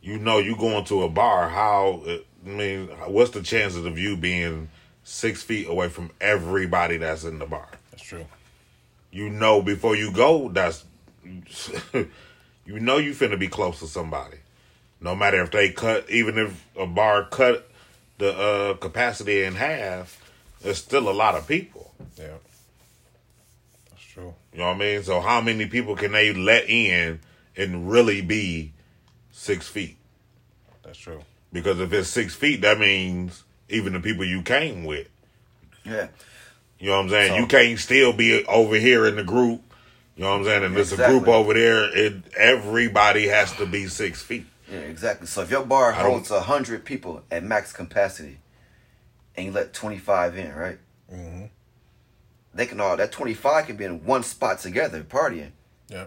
you know you going to a bar. How I mean, what's the chances of you being six feet away from everybody that's in the bar? That's true. You know before you go, that's you know you finna be close to somebody. No matter if they cut, even if a bar cut the uh, capacity in half, there's still a lot of people. Yeah. That's true. You know what I mean? So how many people can they let in and really be six feet? That's true. Because if it's six feet, that means even the people you came with. yeah, You know what I'm saying? So- you can't still be over here in the group. You know what I'm saying? And there's a group over there. It everybody has to be six feet. Yeah, exactly. So if your bar I don't- holds a hundred people at max capacity, and you let twenty five in, right? Mm-hmm. They can all that twenty five can be in one spot together partying. Yeah.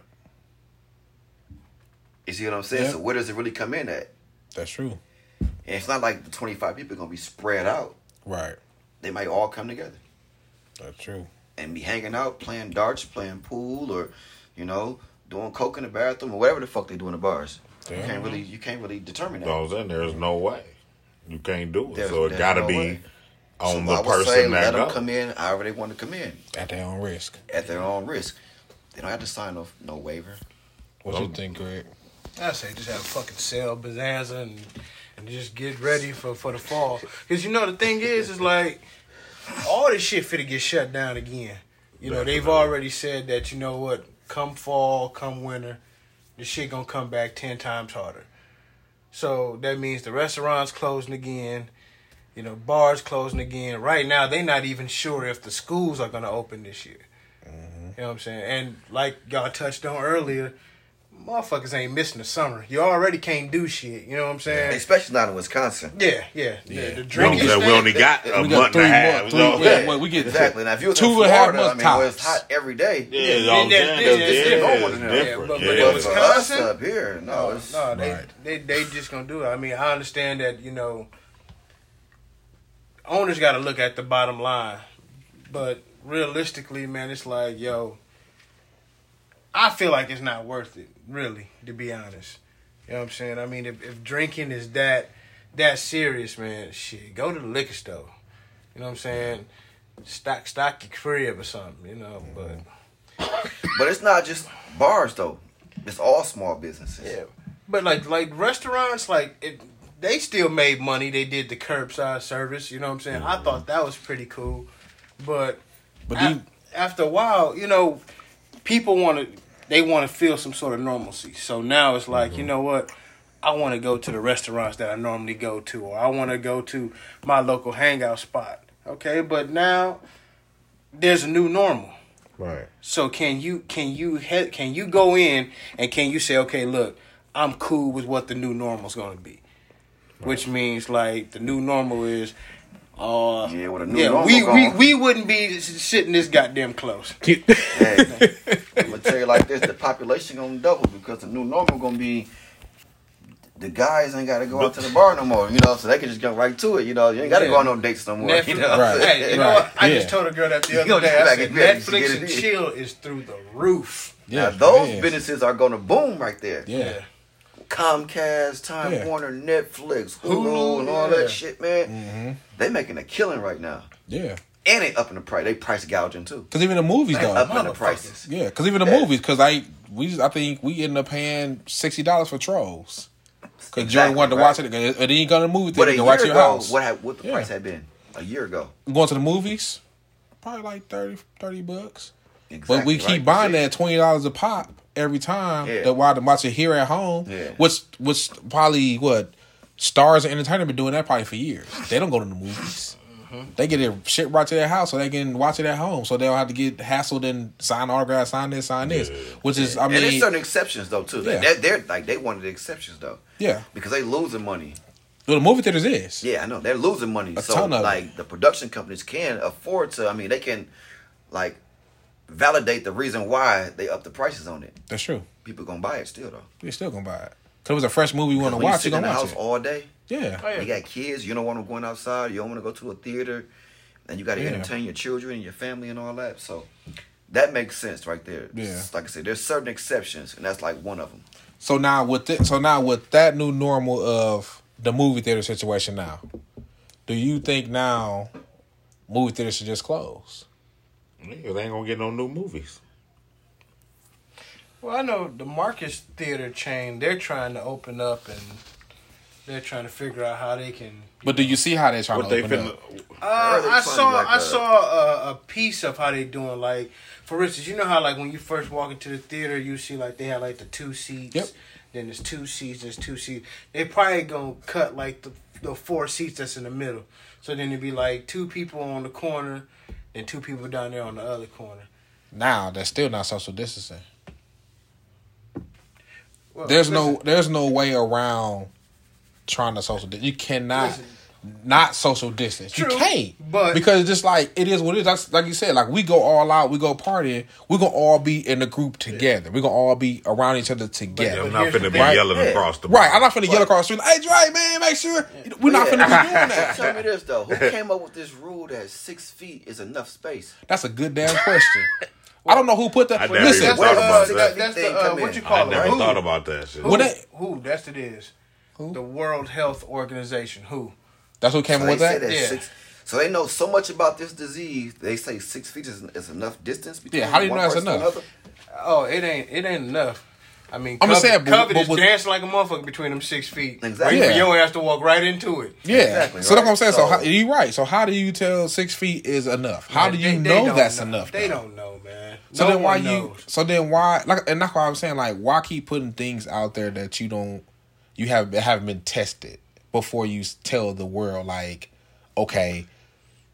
You see what I'm saying? Yeah. So where does it really come in at? That's true. And it's not like the twenty five people are gonna be spread out. Right. They might all come together. That's true. and be hanging out, playing darts, playing pool, or you know, doing coke in the bathroom or whatever the fuck they do in the bars. You can't really, you can't really determine You know that. what I'm saying? There's no way. You can't do it. There's- so it got to no be way. on So I the would person say let them come in however they want to come in At their own risk. at their own risk. They don't have to sign off no waiver. What you think, Greg? I say just have a fucking sale bonanza and and just get ready for for the fall. Cause you know the thing is, is like all this shit finna get shut down again. You know they've already said that you know what, come fall, come winter, the shit gonna come back ten times harder. So that means the restaurants closing again. You know, bars closing again. Right now, they're not even sure if the schools are gonna open this year. Mm-hmm. You know what I'm saying? And like y'all touched on earlier, motherfuckers ain't missing the summer. You already can't do shit. You know what I'm saying? Especially not in Wisconsin. Yeah, yeah. Yeah. The, the You know drinking I'm? We only got a We got month three and a half. months, you know? three- Yeah, well, we get exactly. Now if you was two in and a half Florida, I months mean, where it's hot every day. Yeah, Yeah, you know what I'm yeah, yeah, yeah, different. yeah, It's yeah, different. but- but Yeah. it But was- for us Wisconsin? up here, no, No, it's, no, they, Right. they they just gonna do it. I mean, I understand that you know owners got to look at the bottom line, but realistically, man, it's like yo, I feel like it's not worth it, really, to be honest. You know what I'm saying? I mean, if, if drinking is that that serious, man, shit, go to the liquor store. You know what I'm saying? Stock stock your crib or something, you know. But mm-hmm. But it's not just bars though. It's all small businesses. yeah, but like like restaurants, like it, they still made money. They did the curbside service. You know what I'm saying? I thought that was pretty cool, but But af- you- after a while, you know, people want to they want to feel some sort of normalcy. So now it's like, you mm-hmm. know what? I want to go to the restaurants that I normally go to, or I want to go to my local hangout spot. Okay, but now there's a new normal. Right. So can you can you he- can you go in and can you say, okay, look, I'm cool with what the new normal is going to be, which means like the new normal is, uh, Yeah, with a new yeah, normal we, we we wouldn't be sitting this goddamn close. Hey, I'm gonna tell you like this: the population gonna double because the new normal gonna be the guys ain't gotta go out to the bar no more. You know, so they can just go right to it. You know, you ain't gotta Yeah. go on no dates no more. Netflix, You know, Right. Hey, you know Right. what? I Yeah. just told a girl that the other day. I said in Netflix and chill is through the roof. Yeah, now, those it is. businesses are gonna boom right there. Yeah. Comcast, Time Yeah. Warner, Netflix, Hulu, Hulu, and all yeah. that shit, man. Mm-hmm. They making a killing right now, Yeah. and they upping the price. They price gouging too. Because even the movies They upping the prices. Yeah, because even the Yeah. movies, because I we I think we ended up paying sixty dollars for Trolls. Because Exactly, Jordan wanted to right. watch it, and then you go to the movie theater to watch ago, your house. what had, what the price had been a year ago? Going to the movies, probably like 30, 30 bucks. Exactly, but we keep right? buying that twenty dollars a pop every time. Yeah. That while to watch it here at home. Yeah. Which which probably what stars and entertainment been doing that probably for years. They don't go to the movies. Mm-hmm. They get their shit right to their house so they can watch it at home. So they don't have to get hassled and sign autographs, sign this, sign this. Which is I and there's certain exceptions though too. Yeah. They're, they're like they one of the exceptions though Yeah. because they losing money. Well, the movie theaters is. Yeah, I know they're losing money. A so of it. like the production companies can afford to. I mean, they can like validate the reason why they up the prices on it. That's true. People gonna buy it still though. You're still gonna buy it. Cause it was a fresh movie you want to When you watch, sit you're in the gonna watch house it. all day. Yeah. Oh, yeah. You got kids. You don't want them going outside. You don't want to go to a theater, and you got to Yeah. entertain your children and your family and all that. So that makes sense right there. Yeah. Like I said, there's certain exceptions, and that's like one of them. So now with it, so now with that new normal of the movie theater situation now, do you think now movie theaters should just close? Niggas ain't gonna get no new movies. Well, I know the Marcus Theater chain. They're trying to open up and they're trying to figure out how they can. But do you see how they're trying What to they open finna? up? Uh, they I saw like I a- saw a, a piece of how they doing. Like, for instance, you know how like when you first walk into the theater, you see like they have like the two seats. Yep. Then there's two seats. There's two seats. They probably gonna cut like the the four seats that's in the middle. So then it'd be like two people on the corner, and two people down there on the other corner. Now that's still not social distancing. Well, There's no there's no way around trying to social. Di- you cannot Listen. Not social distance. You can't, but- because it's just like it is what it is. That's like you said. Like we go all out, we go partying. We're gonna all be in a group together. We're gonna all be around each other together. I'm not here's the finna be thing. yelling Yeah. across the Right, I'm not finna yell across the street. Hey, Dre, man, make sure we're not finna be doing that. Tell me this though: Who came up with this rule that six feet is enough space? That's a good damn question. I don't know who put that. I never Listen, even thought uh, about that- that. that's the Thing uh, what in. you I call it? never thought about that shit. Who? Who? That's it is. The World Health Organization. Who? That's what came So up they with that. that Yeah. six. So they know so much about this disease. They say six feet is, is enough distance between Yeah, how do you know that's enough? another? Oh, it ain't. It ain't enough. I mean, I'm COVID, just saying, but- COVID but is with- dancing like a motherfucker between them six feet. Exactly. Waiting for Yeah. your ass to walk right into it. Yeah, Exactly, so that's what. I'm saying. So, So- how, you're right. So how do you tell six feet is enough? How do you they- they know don't that's know. enough? They though? don't know, man. So no then why one you? So then why? Like, and that's why I'm saying like, why keep putting things out there that you don't, you have haven't been tested before you tell the world like, okay,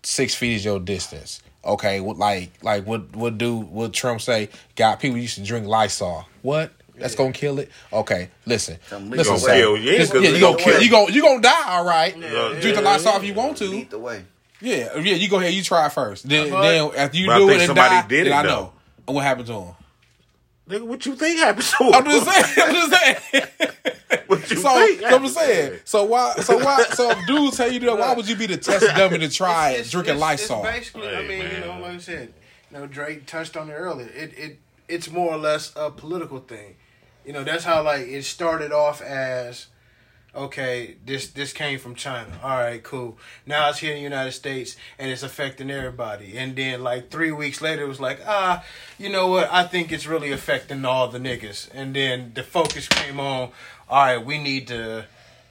six feet is your distance. Okay, what like like what what do what Trump say? Got people used to drink Lysol. What? That's gonna kill it. Okay, listen, Some listen, legal son. way. Yeah, yeah, yeah, you legal gonna kill. You gonna you gonna die. All right. Yeah, Drink the yeah, Lysol if you want to. Lead the way. Yeah, yeah. You go ahead. You try it first. Then, But- then after you But I do think it and die, did then it, I though. know. And what happened to him? Nigga, what you think happened to him? I'm just saying. I'm just saying. What you so, think so I'm saying. So why? So why? So if dudes tell you that, why would you be the test dummy to try It's- drinking it's- Lysol? It's basically, I Hey, mean, you know, like I said, you know, Drake touched on it earlier. It it it's more or less a political thing. You know, that's how like it started off as okay, this this came from China. All right, cool. Now it's here in the United States and it's affecting everybody. And then like three weeks later, it was like, ah, you know what? I think it's really affecting all the niggas. And then the focus came on, all right, we need to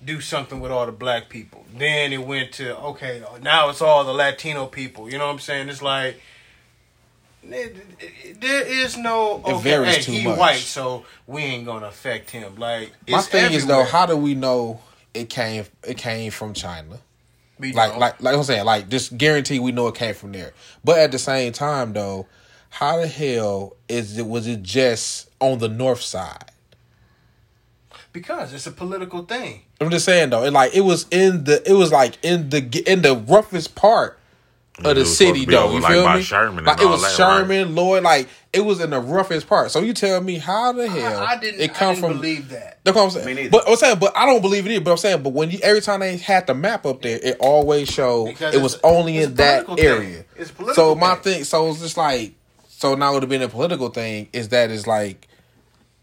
do something with all the black people. Then it went to okay, now it's all the Latino people. You know what I'm saying? It's like. There is no It varies hey, too he much. white, so we ain't gonna affect him. Like My thing is though, how do we know it came? It came from China. We Like, don't. like, like I'm saying, like, just guarantee we know it came from there. But at the same time, though, how the hell is it? Was it just on the north side? Because it's a political thing. I'm just saying though, it like it was in the, it was like in the in the roughest part of It the city supposed to be though. You like, feel by me? Sherman and like it all was that, Sherman, Lloyd, like it was in the roughest part. So you tell me how the hell I, I didn't. it I come didn't from? believe that. That's what I'm saying. Me neither. But I'm saying, but I don't believe it either. But I'm saying, but when you every time they had the map up there, it always showed Because it was only in that thing. area. It's political so my thing. thing, so it's just like, so now it would have been a political thing. Is that is like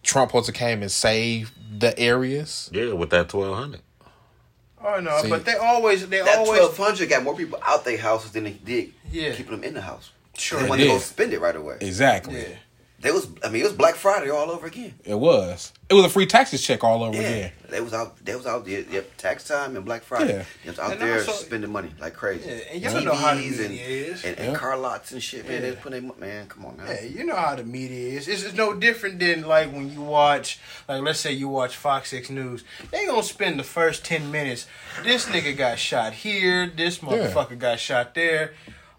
Trump supposed to came and save the areas? Yeah, with that twelve hundred. Oh no, See, but they always they That always twelve hundred got more people out their houses than they did Yeah. keeping them in the house. Sure they it wanted to go spend it right away. Exactly. yeah. They was, I mean, it was Black Friday all over again. It was. It was a free taxes check all over Yeah, again. they was out. They was out there. Yep, tax time and Black Friday. Yeah. They was out And there also- spending money like crazy. Yeah, and y'all know how the TVs and, media is. and, and Yeah. car lots and shit. Man, Yeah. they putting their- man. Come on, man. Yeah, you know how the media is. It's, it's no different than like when you watch, like let's say you watch Fox Six News. They gonna spend the first ten minutes. This nigga got shot here. This motherfucker got shot there.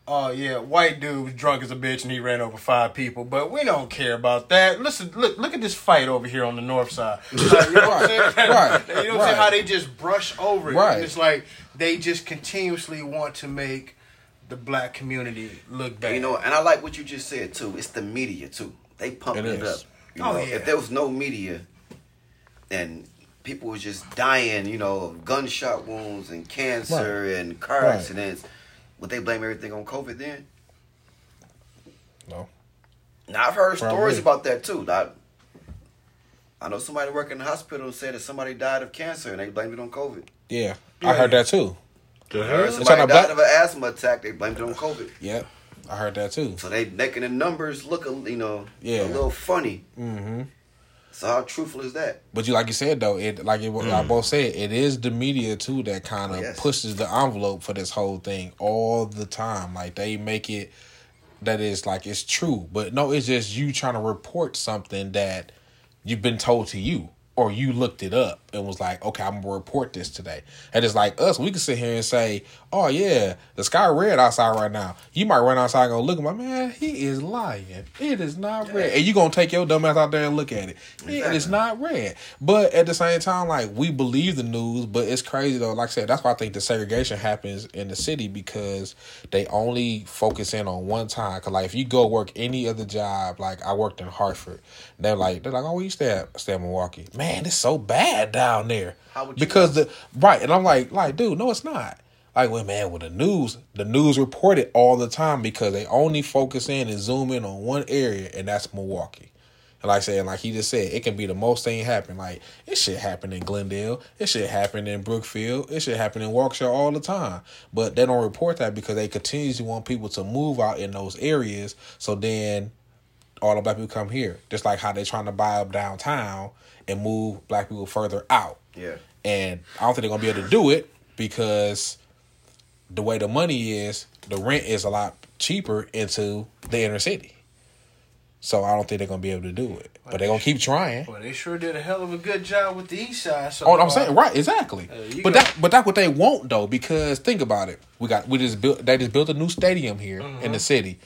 Oh yeah, white dude was drunk as a bitch and he ran over five people. But we don't care about that. Listen, look, look at this fight over here on the north side. Like, you know what I'm saying? Right, right, You know what right. How they just brush over it. Right. It's like they just continuously want to make the black community look bad. You know, and I like what you just said too. It's the media too. They pumping It it, is. up. You Oh, know, yeah. if there was no media, and people was just dying, you know, of gunshot wounds and cancer and car Right. accidents, would they blame everything on COVID then? No. Now I've heard Probably. stories about that too. I, I know somebody working in the hospital said that somebody died of cancer and they blamed it on COVID. Yeah, Yeah. I heard that too. The I heard somebody died black- of an asthma attack. They blamed it on COVID. Yep, I heard that too. So they making the numbers look a you know Yeah. a little funny. hmm So how truthful is that? But you, like you said though, it like it, I hmm. both said, it is the media too that kind of oh, Yes. pushes the envelope for this whole thing all the time. Like they make it that is like it's true, but no, it's just you trying to report something that you've been told to you. Or you looked it up and was like, okay, I'm gonna report this today. And it's like us, we can sit here and say, oh yeah, the sky red outside right now. You might run outside and go look at my man. He is lying. It is not red, and you gonna take your dumb ass out there and look at it. It is not red. But at the same time, like we believe the news, but it's crazy though. Like I said, that's why I think the segregation happens in the city because they only focus in on one time. Cause like if you go work any other job, like I worked in Hartford, they're like they're like, oh, where you stay at? Stay in Milwaukee. Man, it's so bad down there. How would you because the right, and I'm like, like, dude, no, it's not. Like, well, man, with the news, the news report it all the time because they only focus in and zoom in on one area, and that's Milwaukee. And like I said, like he just said, it can be the most thing happen. Like it should happen in Glendale, it should happen in Brookfield, it should happen in Waukesha all the time. But they don't report that because they continuously want people to move out in those areas. So then all the black people come here. Just like how they're trying to buy up downtown and move black people further out. Yeah. And I don't think they're gonna be able to do it because the way the money is, the rent is a lot cheaper into the inner city. So I don't think they're gonna be able to do it. But they're gonna keep trying. Well, they sure did a hell of a good job with the East Side. So Oh, I'm saying right, exactly. Uh, but go- that, but that's what they want though, because think about it. We got we just built. They just built a new stadium here in Mm-hmm. the city,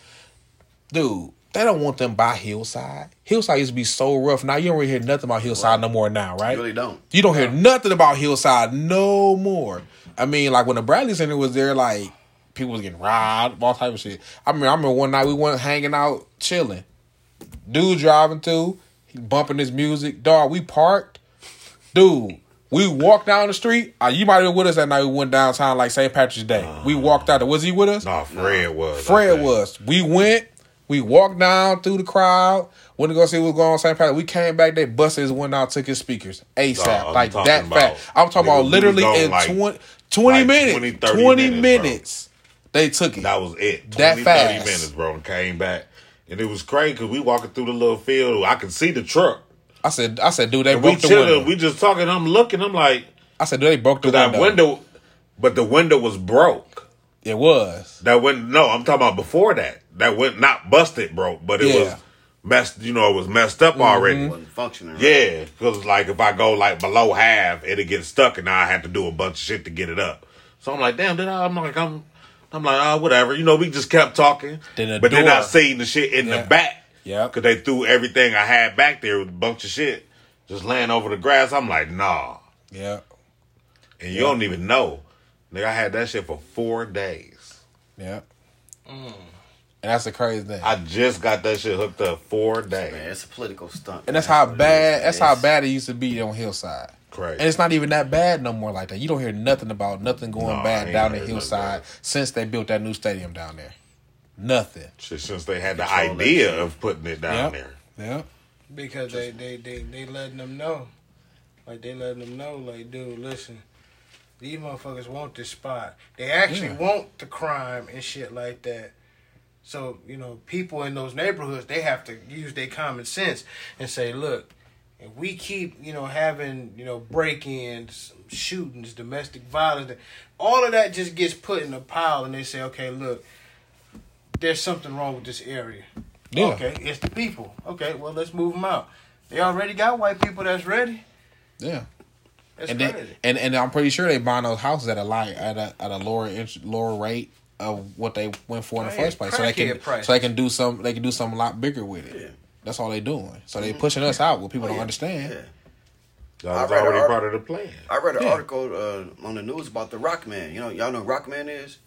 dude. They don't want them by Hillside. Hillside used to be so rough. Now you don't really hear nothing about Hillside no more. Now, right? You really don't. You don't hear nothing about Hillside no more. I mean, like when the Bradley Center was there, like people was getting robbed, all type of shit. I mean, I remember one night we went hanging out, chilling. Dude driving through, he bumping his music. Dog, we parked. Dude, we walked down the street. Uh, you might have been with us that night. We went downtown like St. Patrick's Day. we walked out. there. Was he with us? No, Fred was. Fred was. We went. We walked down through the crowd. Went to go see what was going on St. Patrick. We came back. They busted his window out, took his speakers ASAP, I'm like that fast. I'm talking about literally in like- 20, 20 like minutes. 20, 20, minutes. minutes, They took it. That was it. 20, That 30 fast. minutes, bro, and came back. And it was crazy because we walking through the little field. I could see the truck. I said, I said, dude, they And we broke the chilling. window. We just talking. I'm looking. I'm like, I said, dude, they broke the that window. window, but the window was broke. It was. That went no, I'm talking about before that. That went not busted, broke, but it Yeah. was messed. You know, it was messed up already. wasn't functioning. Right? Yeah, because like if I go like below half, it'll get stuck, and now I have to do a bunch of shit to get it up. So I'm like, damn, did I? I'm like, I'm, I'm like, oh, whatever. You know, we just kept talking, Then the but then I door- seen the shit in Yeah. the back. Yeah, because they threw everything I had back there with a bunch of shit just laying over the grass. I'm like, nah, Yeah. and you don't even know, nigga. I had that shit for four days. Yeah. Mm. And that's the crazy thing. I just got that shit hooked up four days. Man, it's a political stunt. and that's man. how bad that's how bad it used to be on Hillside. Crazy. And it's not even that bad no more like that. You don't hear nothing about nothing going No, bad down the hillside since they built that new stadium down there. Nothing. Shit, since they had the Control idea of putting it down Yep. there. Yeah. because they they they they letting them know, like they letting them know, like dude, listen, these motherfuckers want this spot. They actually Yeah. want the crime and shit like that. So you know, people in those neighborhoods they have to use their common sense and say, look, if we keep you know having you know break-ins, shootings, domestic violence, all of that just gets put in a pile, and they say, okay, look, there's something wrong with this area. Yeah. Okay, it's the people. Okay, well let's move them out. They already got white people that's ready. Yeah. That's And crazy. then, and and I'm pretty sure they buying those houses at a like at a at a lower int- lower rate of what they went for in the Oh, yeah, first place. So they can crackhead prices. so they can do some they can do something a lot bigger with it. Yeah. That's all they doing. So they pushing us out what people Oh, don't yeah. understand. Yeah. That was already art- part of the plan. I read an Yeah. article uh, on the news about the Rockman. You know, y'all know Rockman is.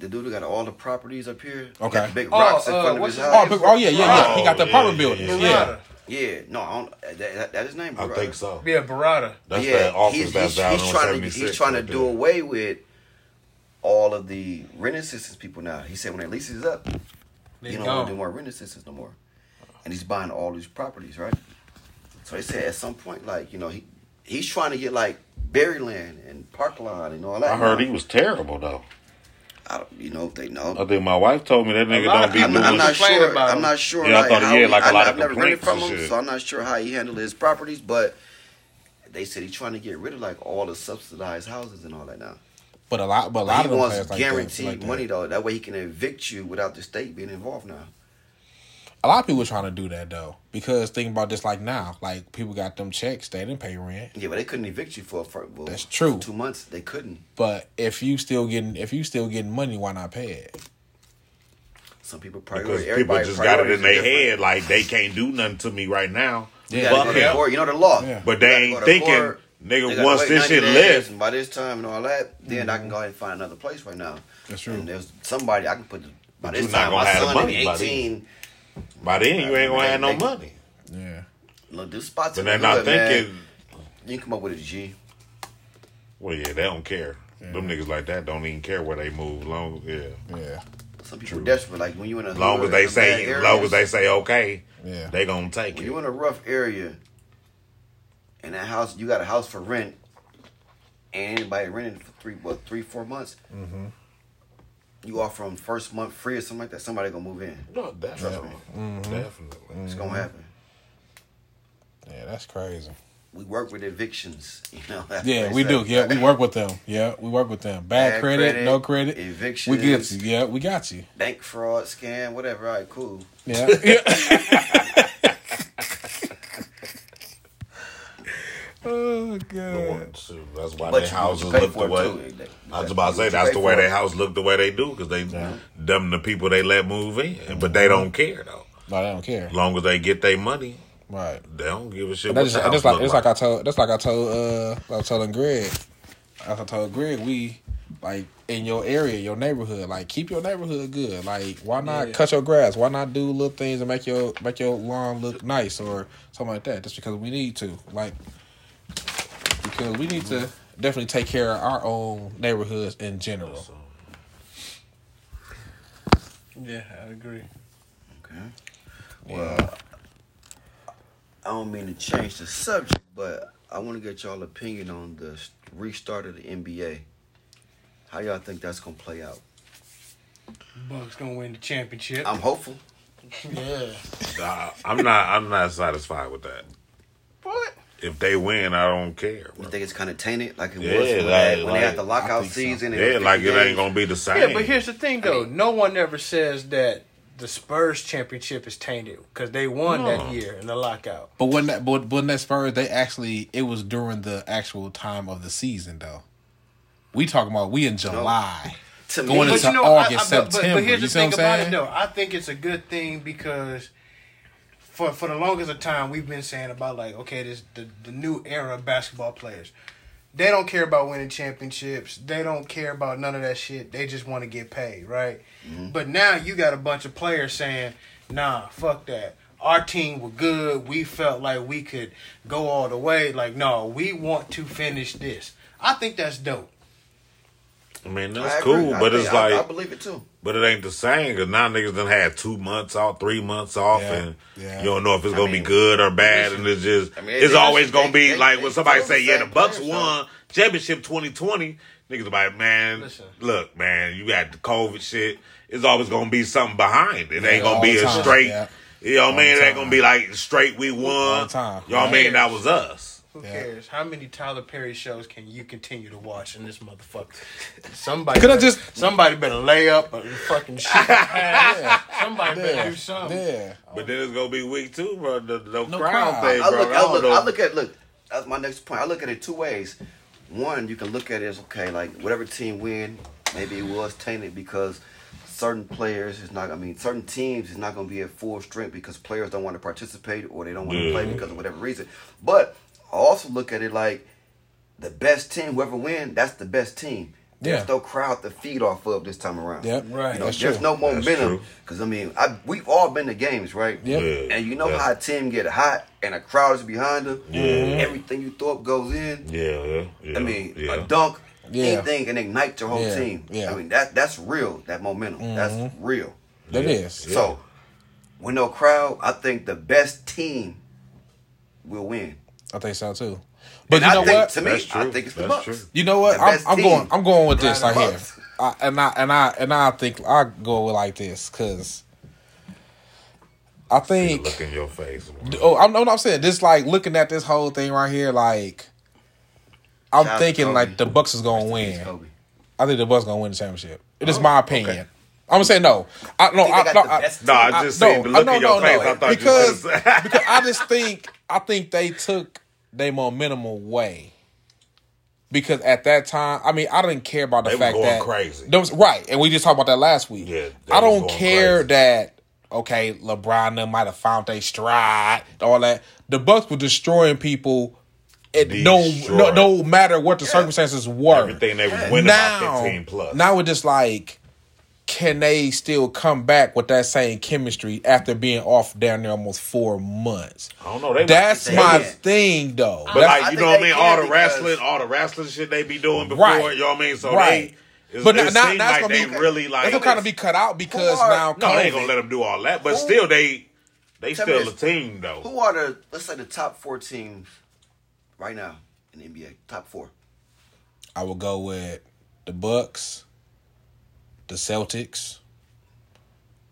The dude who got all the properties up here. He Okay. got the big Oh, rocks in uh, of his his Oh, house. oh yeah, yeah, yeah. He got the Oh, apartment yeah, buildings. yeah, Yeah. Berrada. Yeah, no, I don't, that, that, that his name. I think so. Yeah, Berrada. That's yeah, that office he's, that's he's, down he's on trying to he's trying to do away with all of the rent assistance people now. He said when their lease is up, They you don't want to do more rent assistance no more. And he's buying all these properties, right? So they said at some point, like you know, he he's trying to get like Berryland and Parklawn and all that. I heard he was terrible though. I don't, you know, if they know. I think my wife told me that nigga lot don't be I'm, doing. I'm not sure. about I'm not sure. Yeah, I like, thought- how yeah, he- like a I, lot of I've never rented complaints from him, shit. so I'm not sure how he handled his properties. But they said he's trying to get rid of like all the subsidized houses and all that now. But a lot, but a But lot he of them wants players like that, guaranteed like that. money though. That way he can evict you without the state being involved now. A lot of people are trying to do that though, because think about this like now, like people got them checks, they didn't pay rent. Yeah, but they couldn't evict you for for well, That's true. for two months. They couldn't. But if you still getting if you still getting money, why not pay it? Some people probably Because priority. people just got it in their different. head like they can't do nothing to me right now. You Yeah, gotta go to court. You know the law. Yeah. But they ain't thinking, court. They nigga, gotta once this shit days, lifts, and by this time and all that, then I can mm-hmm. go ahead and find another place right now. That's true. And there's somebody I can put. The, by this time, my have son money is by then. 18. by then you ain't gonna have no money. Yeah. Look, this spots But they're not hood, man. thinking, You can come up with a G. well, yeah, they don't care. Them niggas like that don't even care where they move. Long, yeah. Yeah. Some people True. desperate. Like when you in a Long as they in a say, bad long as they say okay, Yeah. they gonna take when it. you in a rough area, and that house you got a house for rent, and anybody renting for three what three four months, Mm-hmm. you offer them first month free or something like that. Somebody gonna move in. No, definitely, Mm-hmm. definitely. It's gonna happen. Yeah, that's crazy. We work with evictions. You know. Yeah, we they do. say. Yeah, we work with them. Yeah, we work with them. Bad, Bad credit, credit, no credit. evictions. We get you. Yeah, we got you. Bank fraud, scam, whatever. All right, cool. Yeah. yeah. oh god. Shoot, That's why But their houses look the way. too. They- I was about to say that's the way their house look the way they do because they them the people they let move in, but they don't care though. No, they don't care. As long as they get their money, Right. they don't give a shit. What that's the just, that's like look it's like I told that's like I told uh I was telling Greg. As I told Greg, we like in your area, your neighborhood, like keep your neighborhood good. Like why not Yeah. cut your grass? Why not do little things and make your make your lawn look nice or something like that? Just because we need to. Like because we need to definitely take care of our own neighborhoods in general. Yeah, I agree. Okay. Well, I don't mean to change the subject, but I want to get y'all opinion on the restart of the NBA. How y'all think that's gonna play out? Bucks gonna win the championship. I'm hopeful. yeah. Nah, I'm not. I'm not satisfied with that. What? If they win, I don't care. You think it's kind of tainted, like it Yeah, was when, like- they, when they had like- the I lockout think so. season? Yeah, it was like it ain't gonna be the same. Yeah, but here's the thing though. mean- no one ever says that the Spurs championship is tainted because they won No. that year in the lockout. But when that but when that Spurs, they actually it was during the actual time of the season though. We talking about we in July. To Going But into you know, August, I, I, but, but, September, but here's you the thing about saying? it, though. I think it's a good thing because for for the longest of time we've been saying about like, okay, this the the new era of basketball players. They don't care about winning championships. They don't care about none of that shit. They just want to get paid, right? Mm-hmm. But now you got a bunch of players saying, "Nah, fuck that." Our team were good. We felt like we could go all the way. Like, no, we want to finish this. I think that's dope. I mean, that's agree. cool, I but think- it's I, like, I believe it too. But it ain't the same because now niggas done had two months off, three months off, Yeah, and yeah. you don't know if it's gonna mean, be good or bad, and it's just I mean, it's they- always gonna be they- like they when somebody say, "Yeah, the Bucks players, won championship 2020." Niggas like, man, Listen. look, man, you got the COVID shit. It's always gonna be something behind. It ain't gonna be a time, straight. yeah. You know what I All mean? It ain't gonna be like straight. We won. the time. You know what I mean? That was us. Who Yeah. cares? How many Tyler Perry shows can you continue to watch in this motherfucker? Somebody Could I just- somebody better lay up or fucking shit. Somebody better do something. Yeah. But then it's gonna be week two, bro. The, the No crowd crowd. thing, I bro. look, I I look. I look at look. That's my next point. I look at it two ways. One, you can look at it as okay, like whatever team win, maybe it was tainted because certain players is not. I mean, certain teams is not going to be at full strength because players don't want to participate or they don't want to play because of whatever reason. But I also look at it like the best team, whoever win, that's the best team. There's Yeah. no crowd to feed off of this time around. Yep. Right. You know, That's there's true. no That's momentum because I mean, I, we've all been to games, right? Yep. Yeah. And you know That's- how a team get hot and a crowd is behind them. Yeah. Mm-hmm. Everything you throw up goes in. Yeah, yeah, yeah. I mean, yeah. a dunk, Yeah. anything can ignite your whole Yeah. team. Yeah. I mean that that's real. That momentum. That's mm-hmm. real. That Yeah. is. Yeah. So with no crowd, I think the best team will win. I think so too. But And you I know think what? to me, That's I think it's the That's Bucks. true. You know what? I'm, I'm going. I'm going with this Right, right here. I, and I and I and I think I go with like this because I think. Look in your face. bro. Oh, I'm, I'm not saying this. Like looking at this whole thing right here, like I'm Shout thinking Kobe. like the Bucks is gonna Peace, win. Kobe. I think the Bucks gonna win the championship. It is oh, my opinion. I'm gonna say no. I no. Think they I, no, I, No, I I- just no, seen look no, in your no, face. no. I thought because you was gonna say. because I just think I think they took their momentum way Because at that time, I mean, I didn't care about the They was fact going that crazy. Those, right, and we just talked about that last week. Yeah, they I don't care crazy. that okay, LeBron might have found their stride, all that. The Bucks were destroying people. It no, no, no matter what the circumstances were. Everything they was winning now, by 15 plus. now it's just like, can they still come back with that same chemistry after being off down there almost four months? I don't know. They That's my can. thing, though. Uh, but That's- like you know what I mean, all the wrestling, all the wrestling shit they be doing before, Right. you know what I mean. So Right. they, but now, it now, seems now like gonna they be really like. It's gonna kind of be cut out because are- now no, they ain't gonna let them do all that. But Who- still, they they Tell me still a team though. Who are the let's say the top four teams right now in the NBA? Top four. I will go with the Bucks, the Celtics,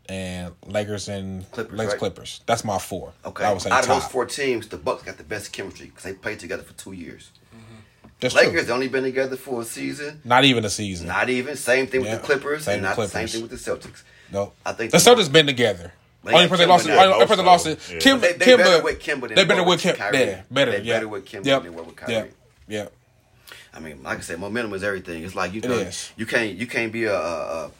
and Lakers and Clippers, Lakers right? Clippers. That's my four. Okay. I would say Out of top. those four teams, the Bucks got the best chemistry because they played together for two years. Mm-hmm. That's Lakers true. only been together for a season. Not even a season. Not even. Same thing Yeah. with the Clippers, Same and not the same thing with the Celtics. no. I think the the- Celtics been together. They only person lost. It, now. only person lost it. Yeah. Kim, They, they Kemba, better with Kemba they better with Kim. Kyrie. Yeah, better. They yeah. better with Kemba Yep. than they were with Kyrie. Yep. Yep. I mean, like I said, momentum is everything. It's like you It can, is. you can't you can't be a a,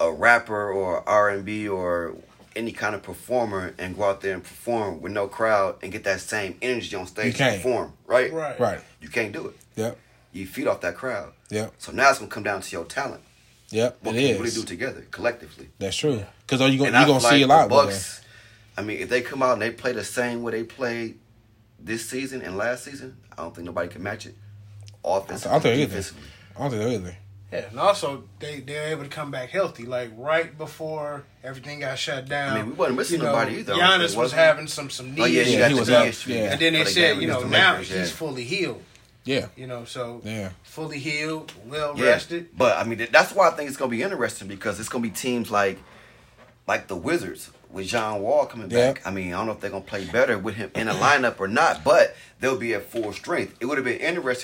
a rapper or R and B or any kind of performer and go out there and perform with no crowd and get that same energy on stage You to can't. perform. Right? Right. Right. You can't do it. Yep. You feed off that crowd. Yep. So now it's gonna come down to your talent. Yep. What It can you really do together collectively? That's true. Because are you gonna you gonna feel see a lot the with. Bucks. I mean, if they come out and they play the same way they played this season and last season, I don't think nobody can match it. Offensively, I don't think either. I don't think either. Yeah, and also they they're able to come back healthy. Like right before everything got shut down. I mean, we wasn't missing you know, nobody either, I don't think, Giannis was was having some some knee Oh yeah, issues, Yeah, he was knee out. issue. Yeah. and then they For the said, game you know, now Lakers, he's yeah. fully healed. Yeah. You know, so Yeah. fully healed, well Yeah, rested. but I mean that's why I think it's gonna be interesting because it's gonna be teams like like the Wizards with John Wall coming Yeah. back. I mean, I don't know if they're gonna play better with him in a lineup or not, but they'll be at full strength. It would have been interesting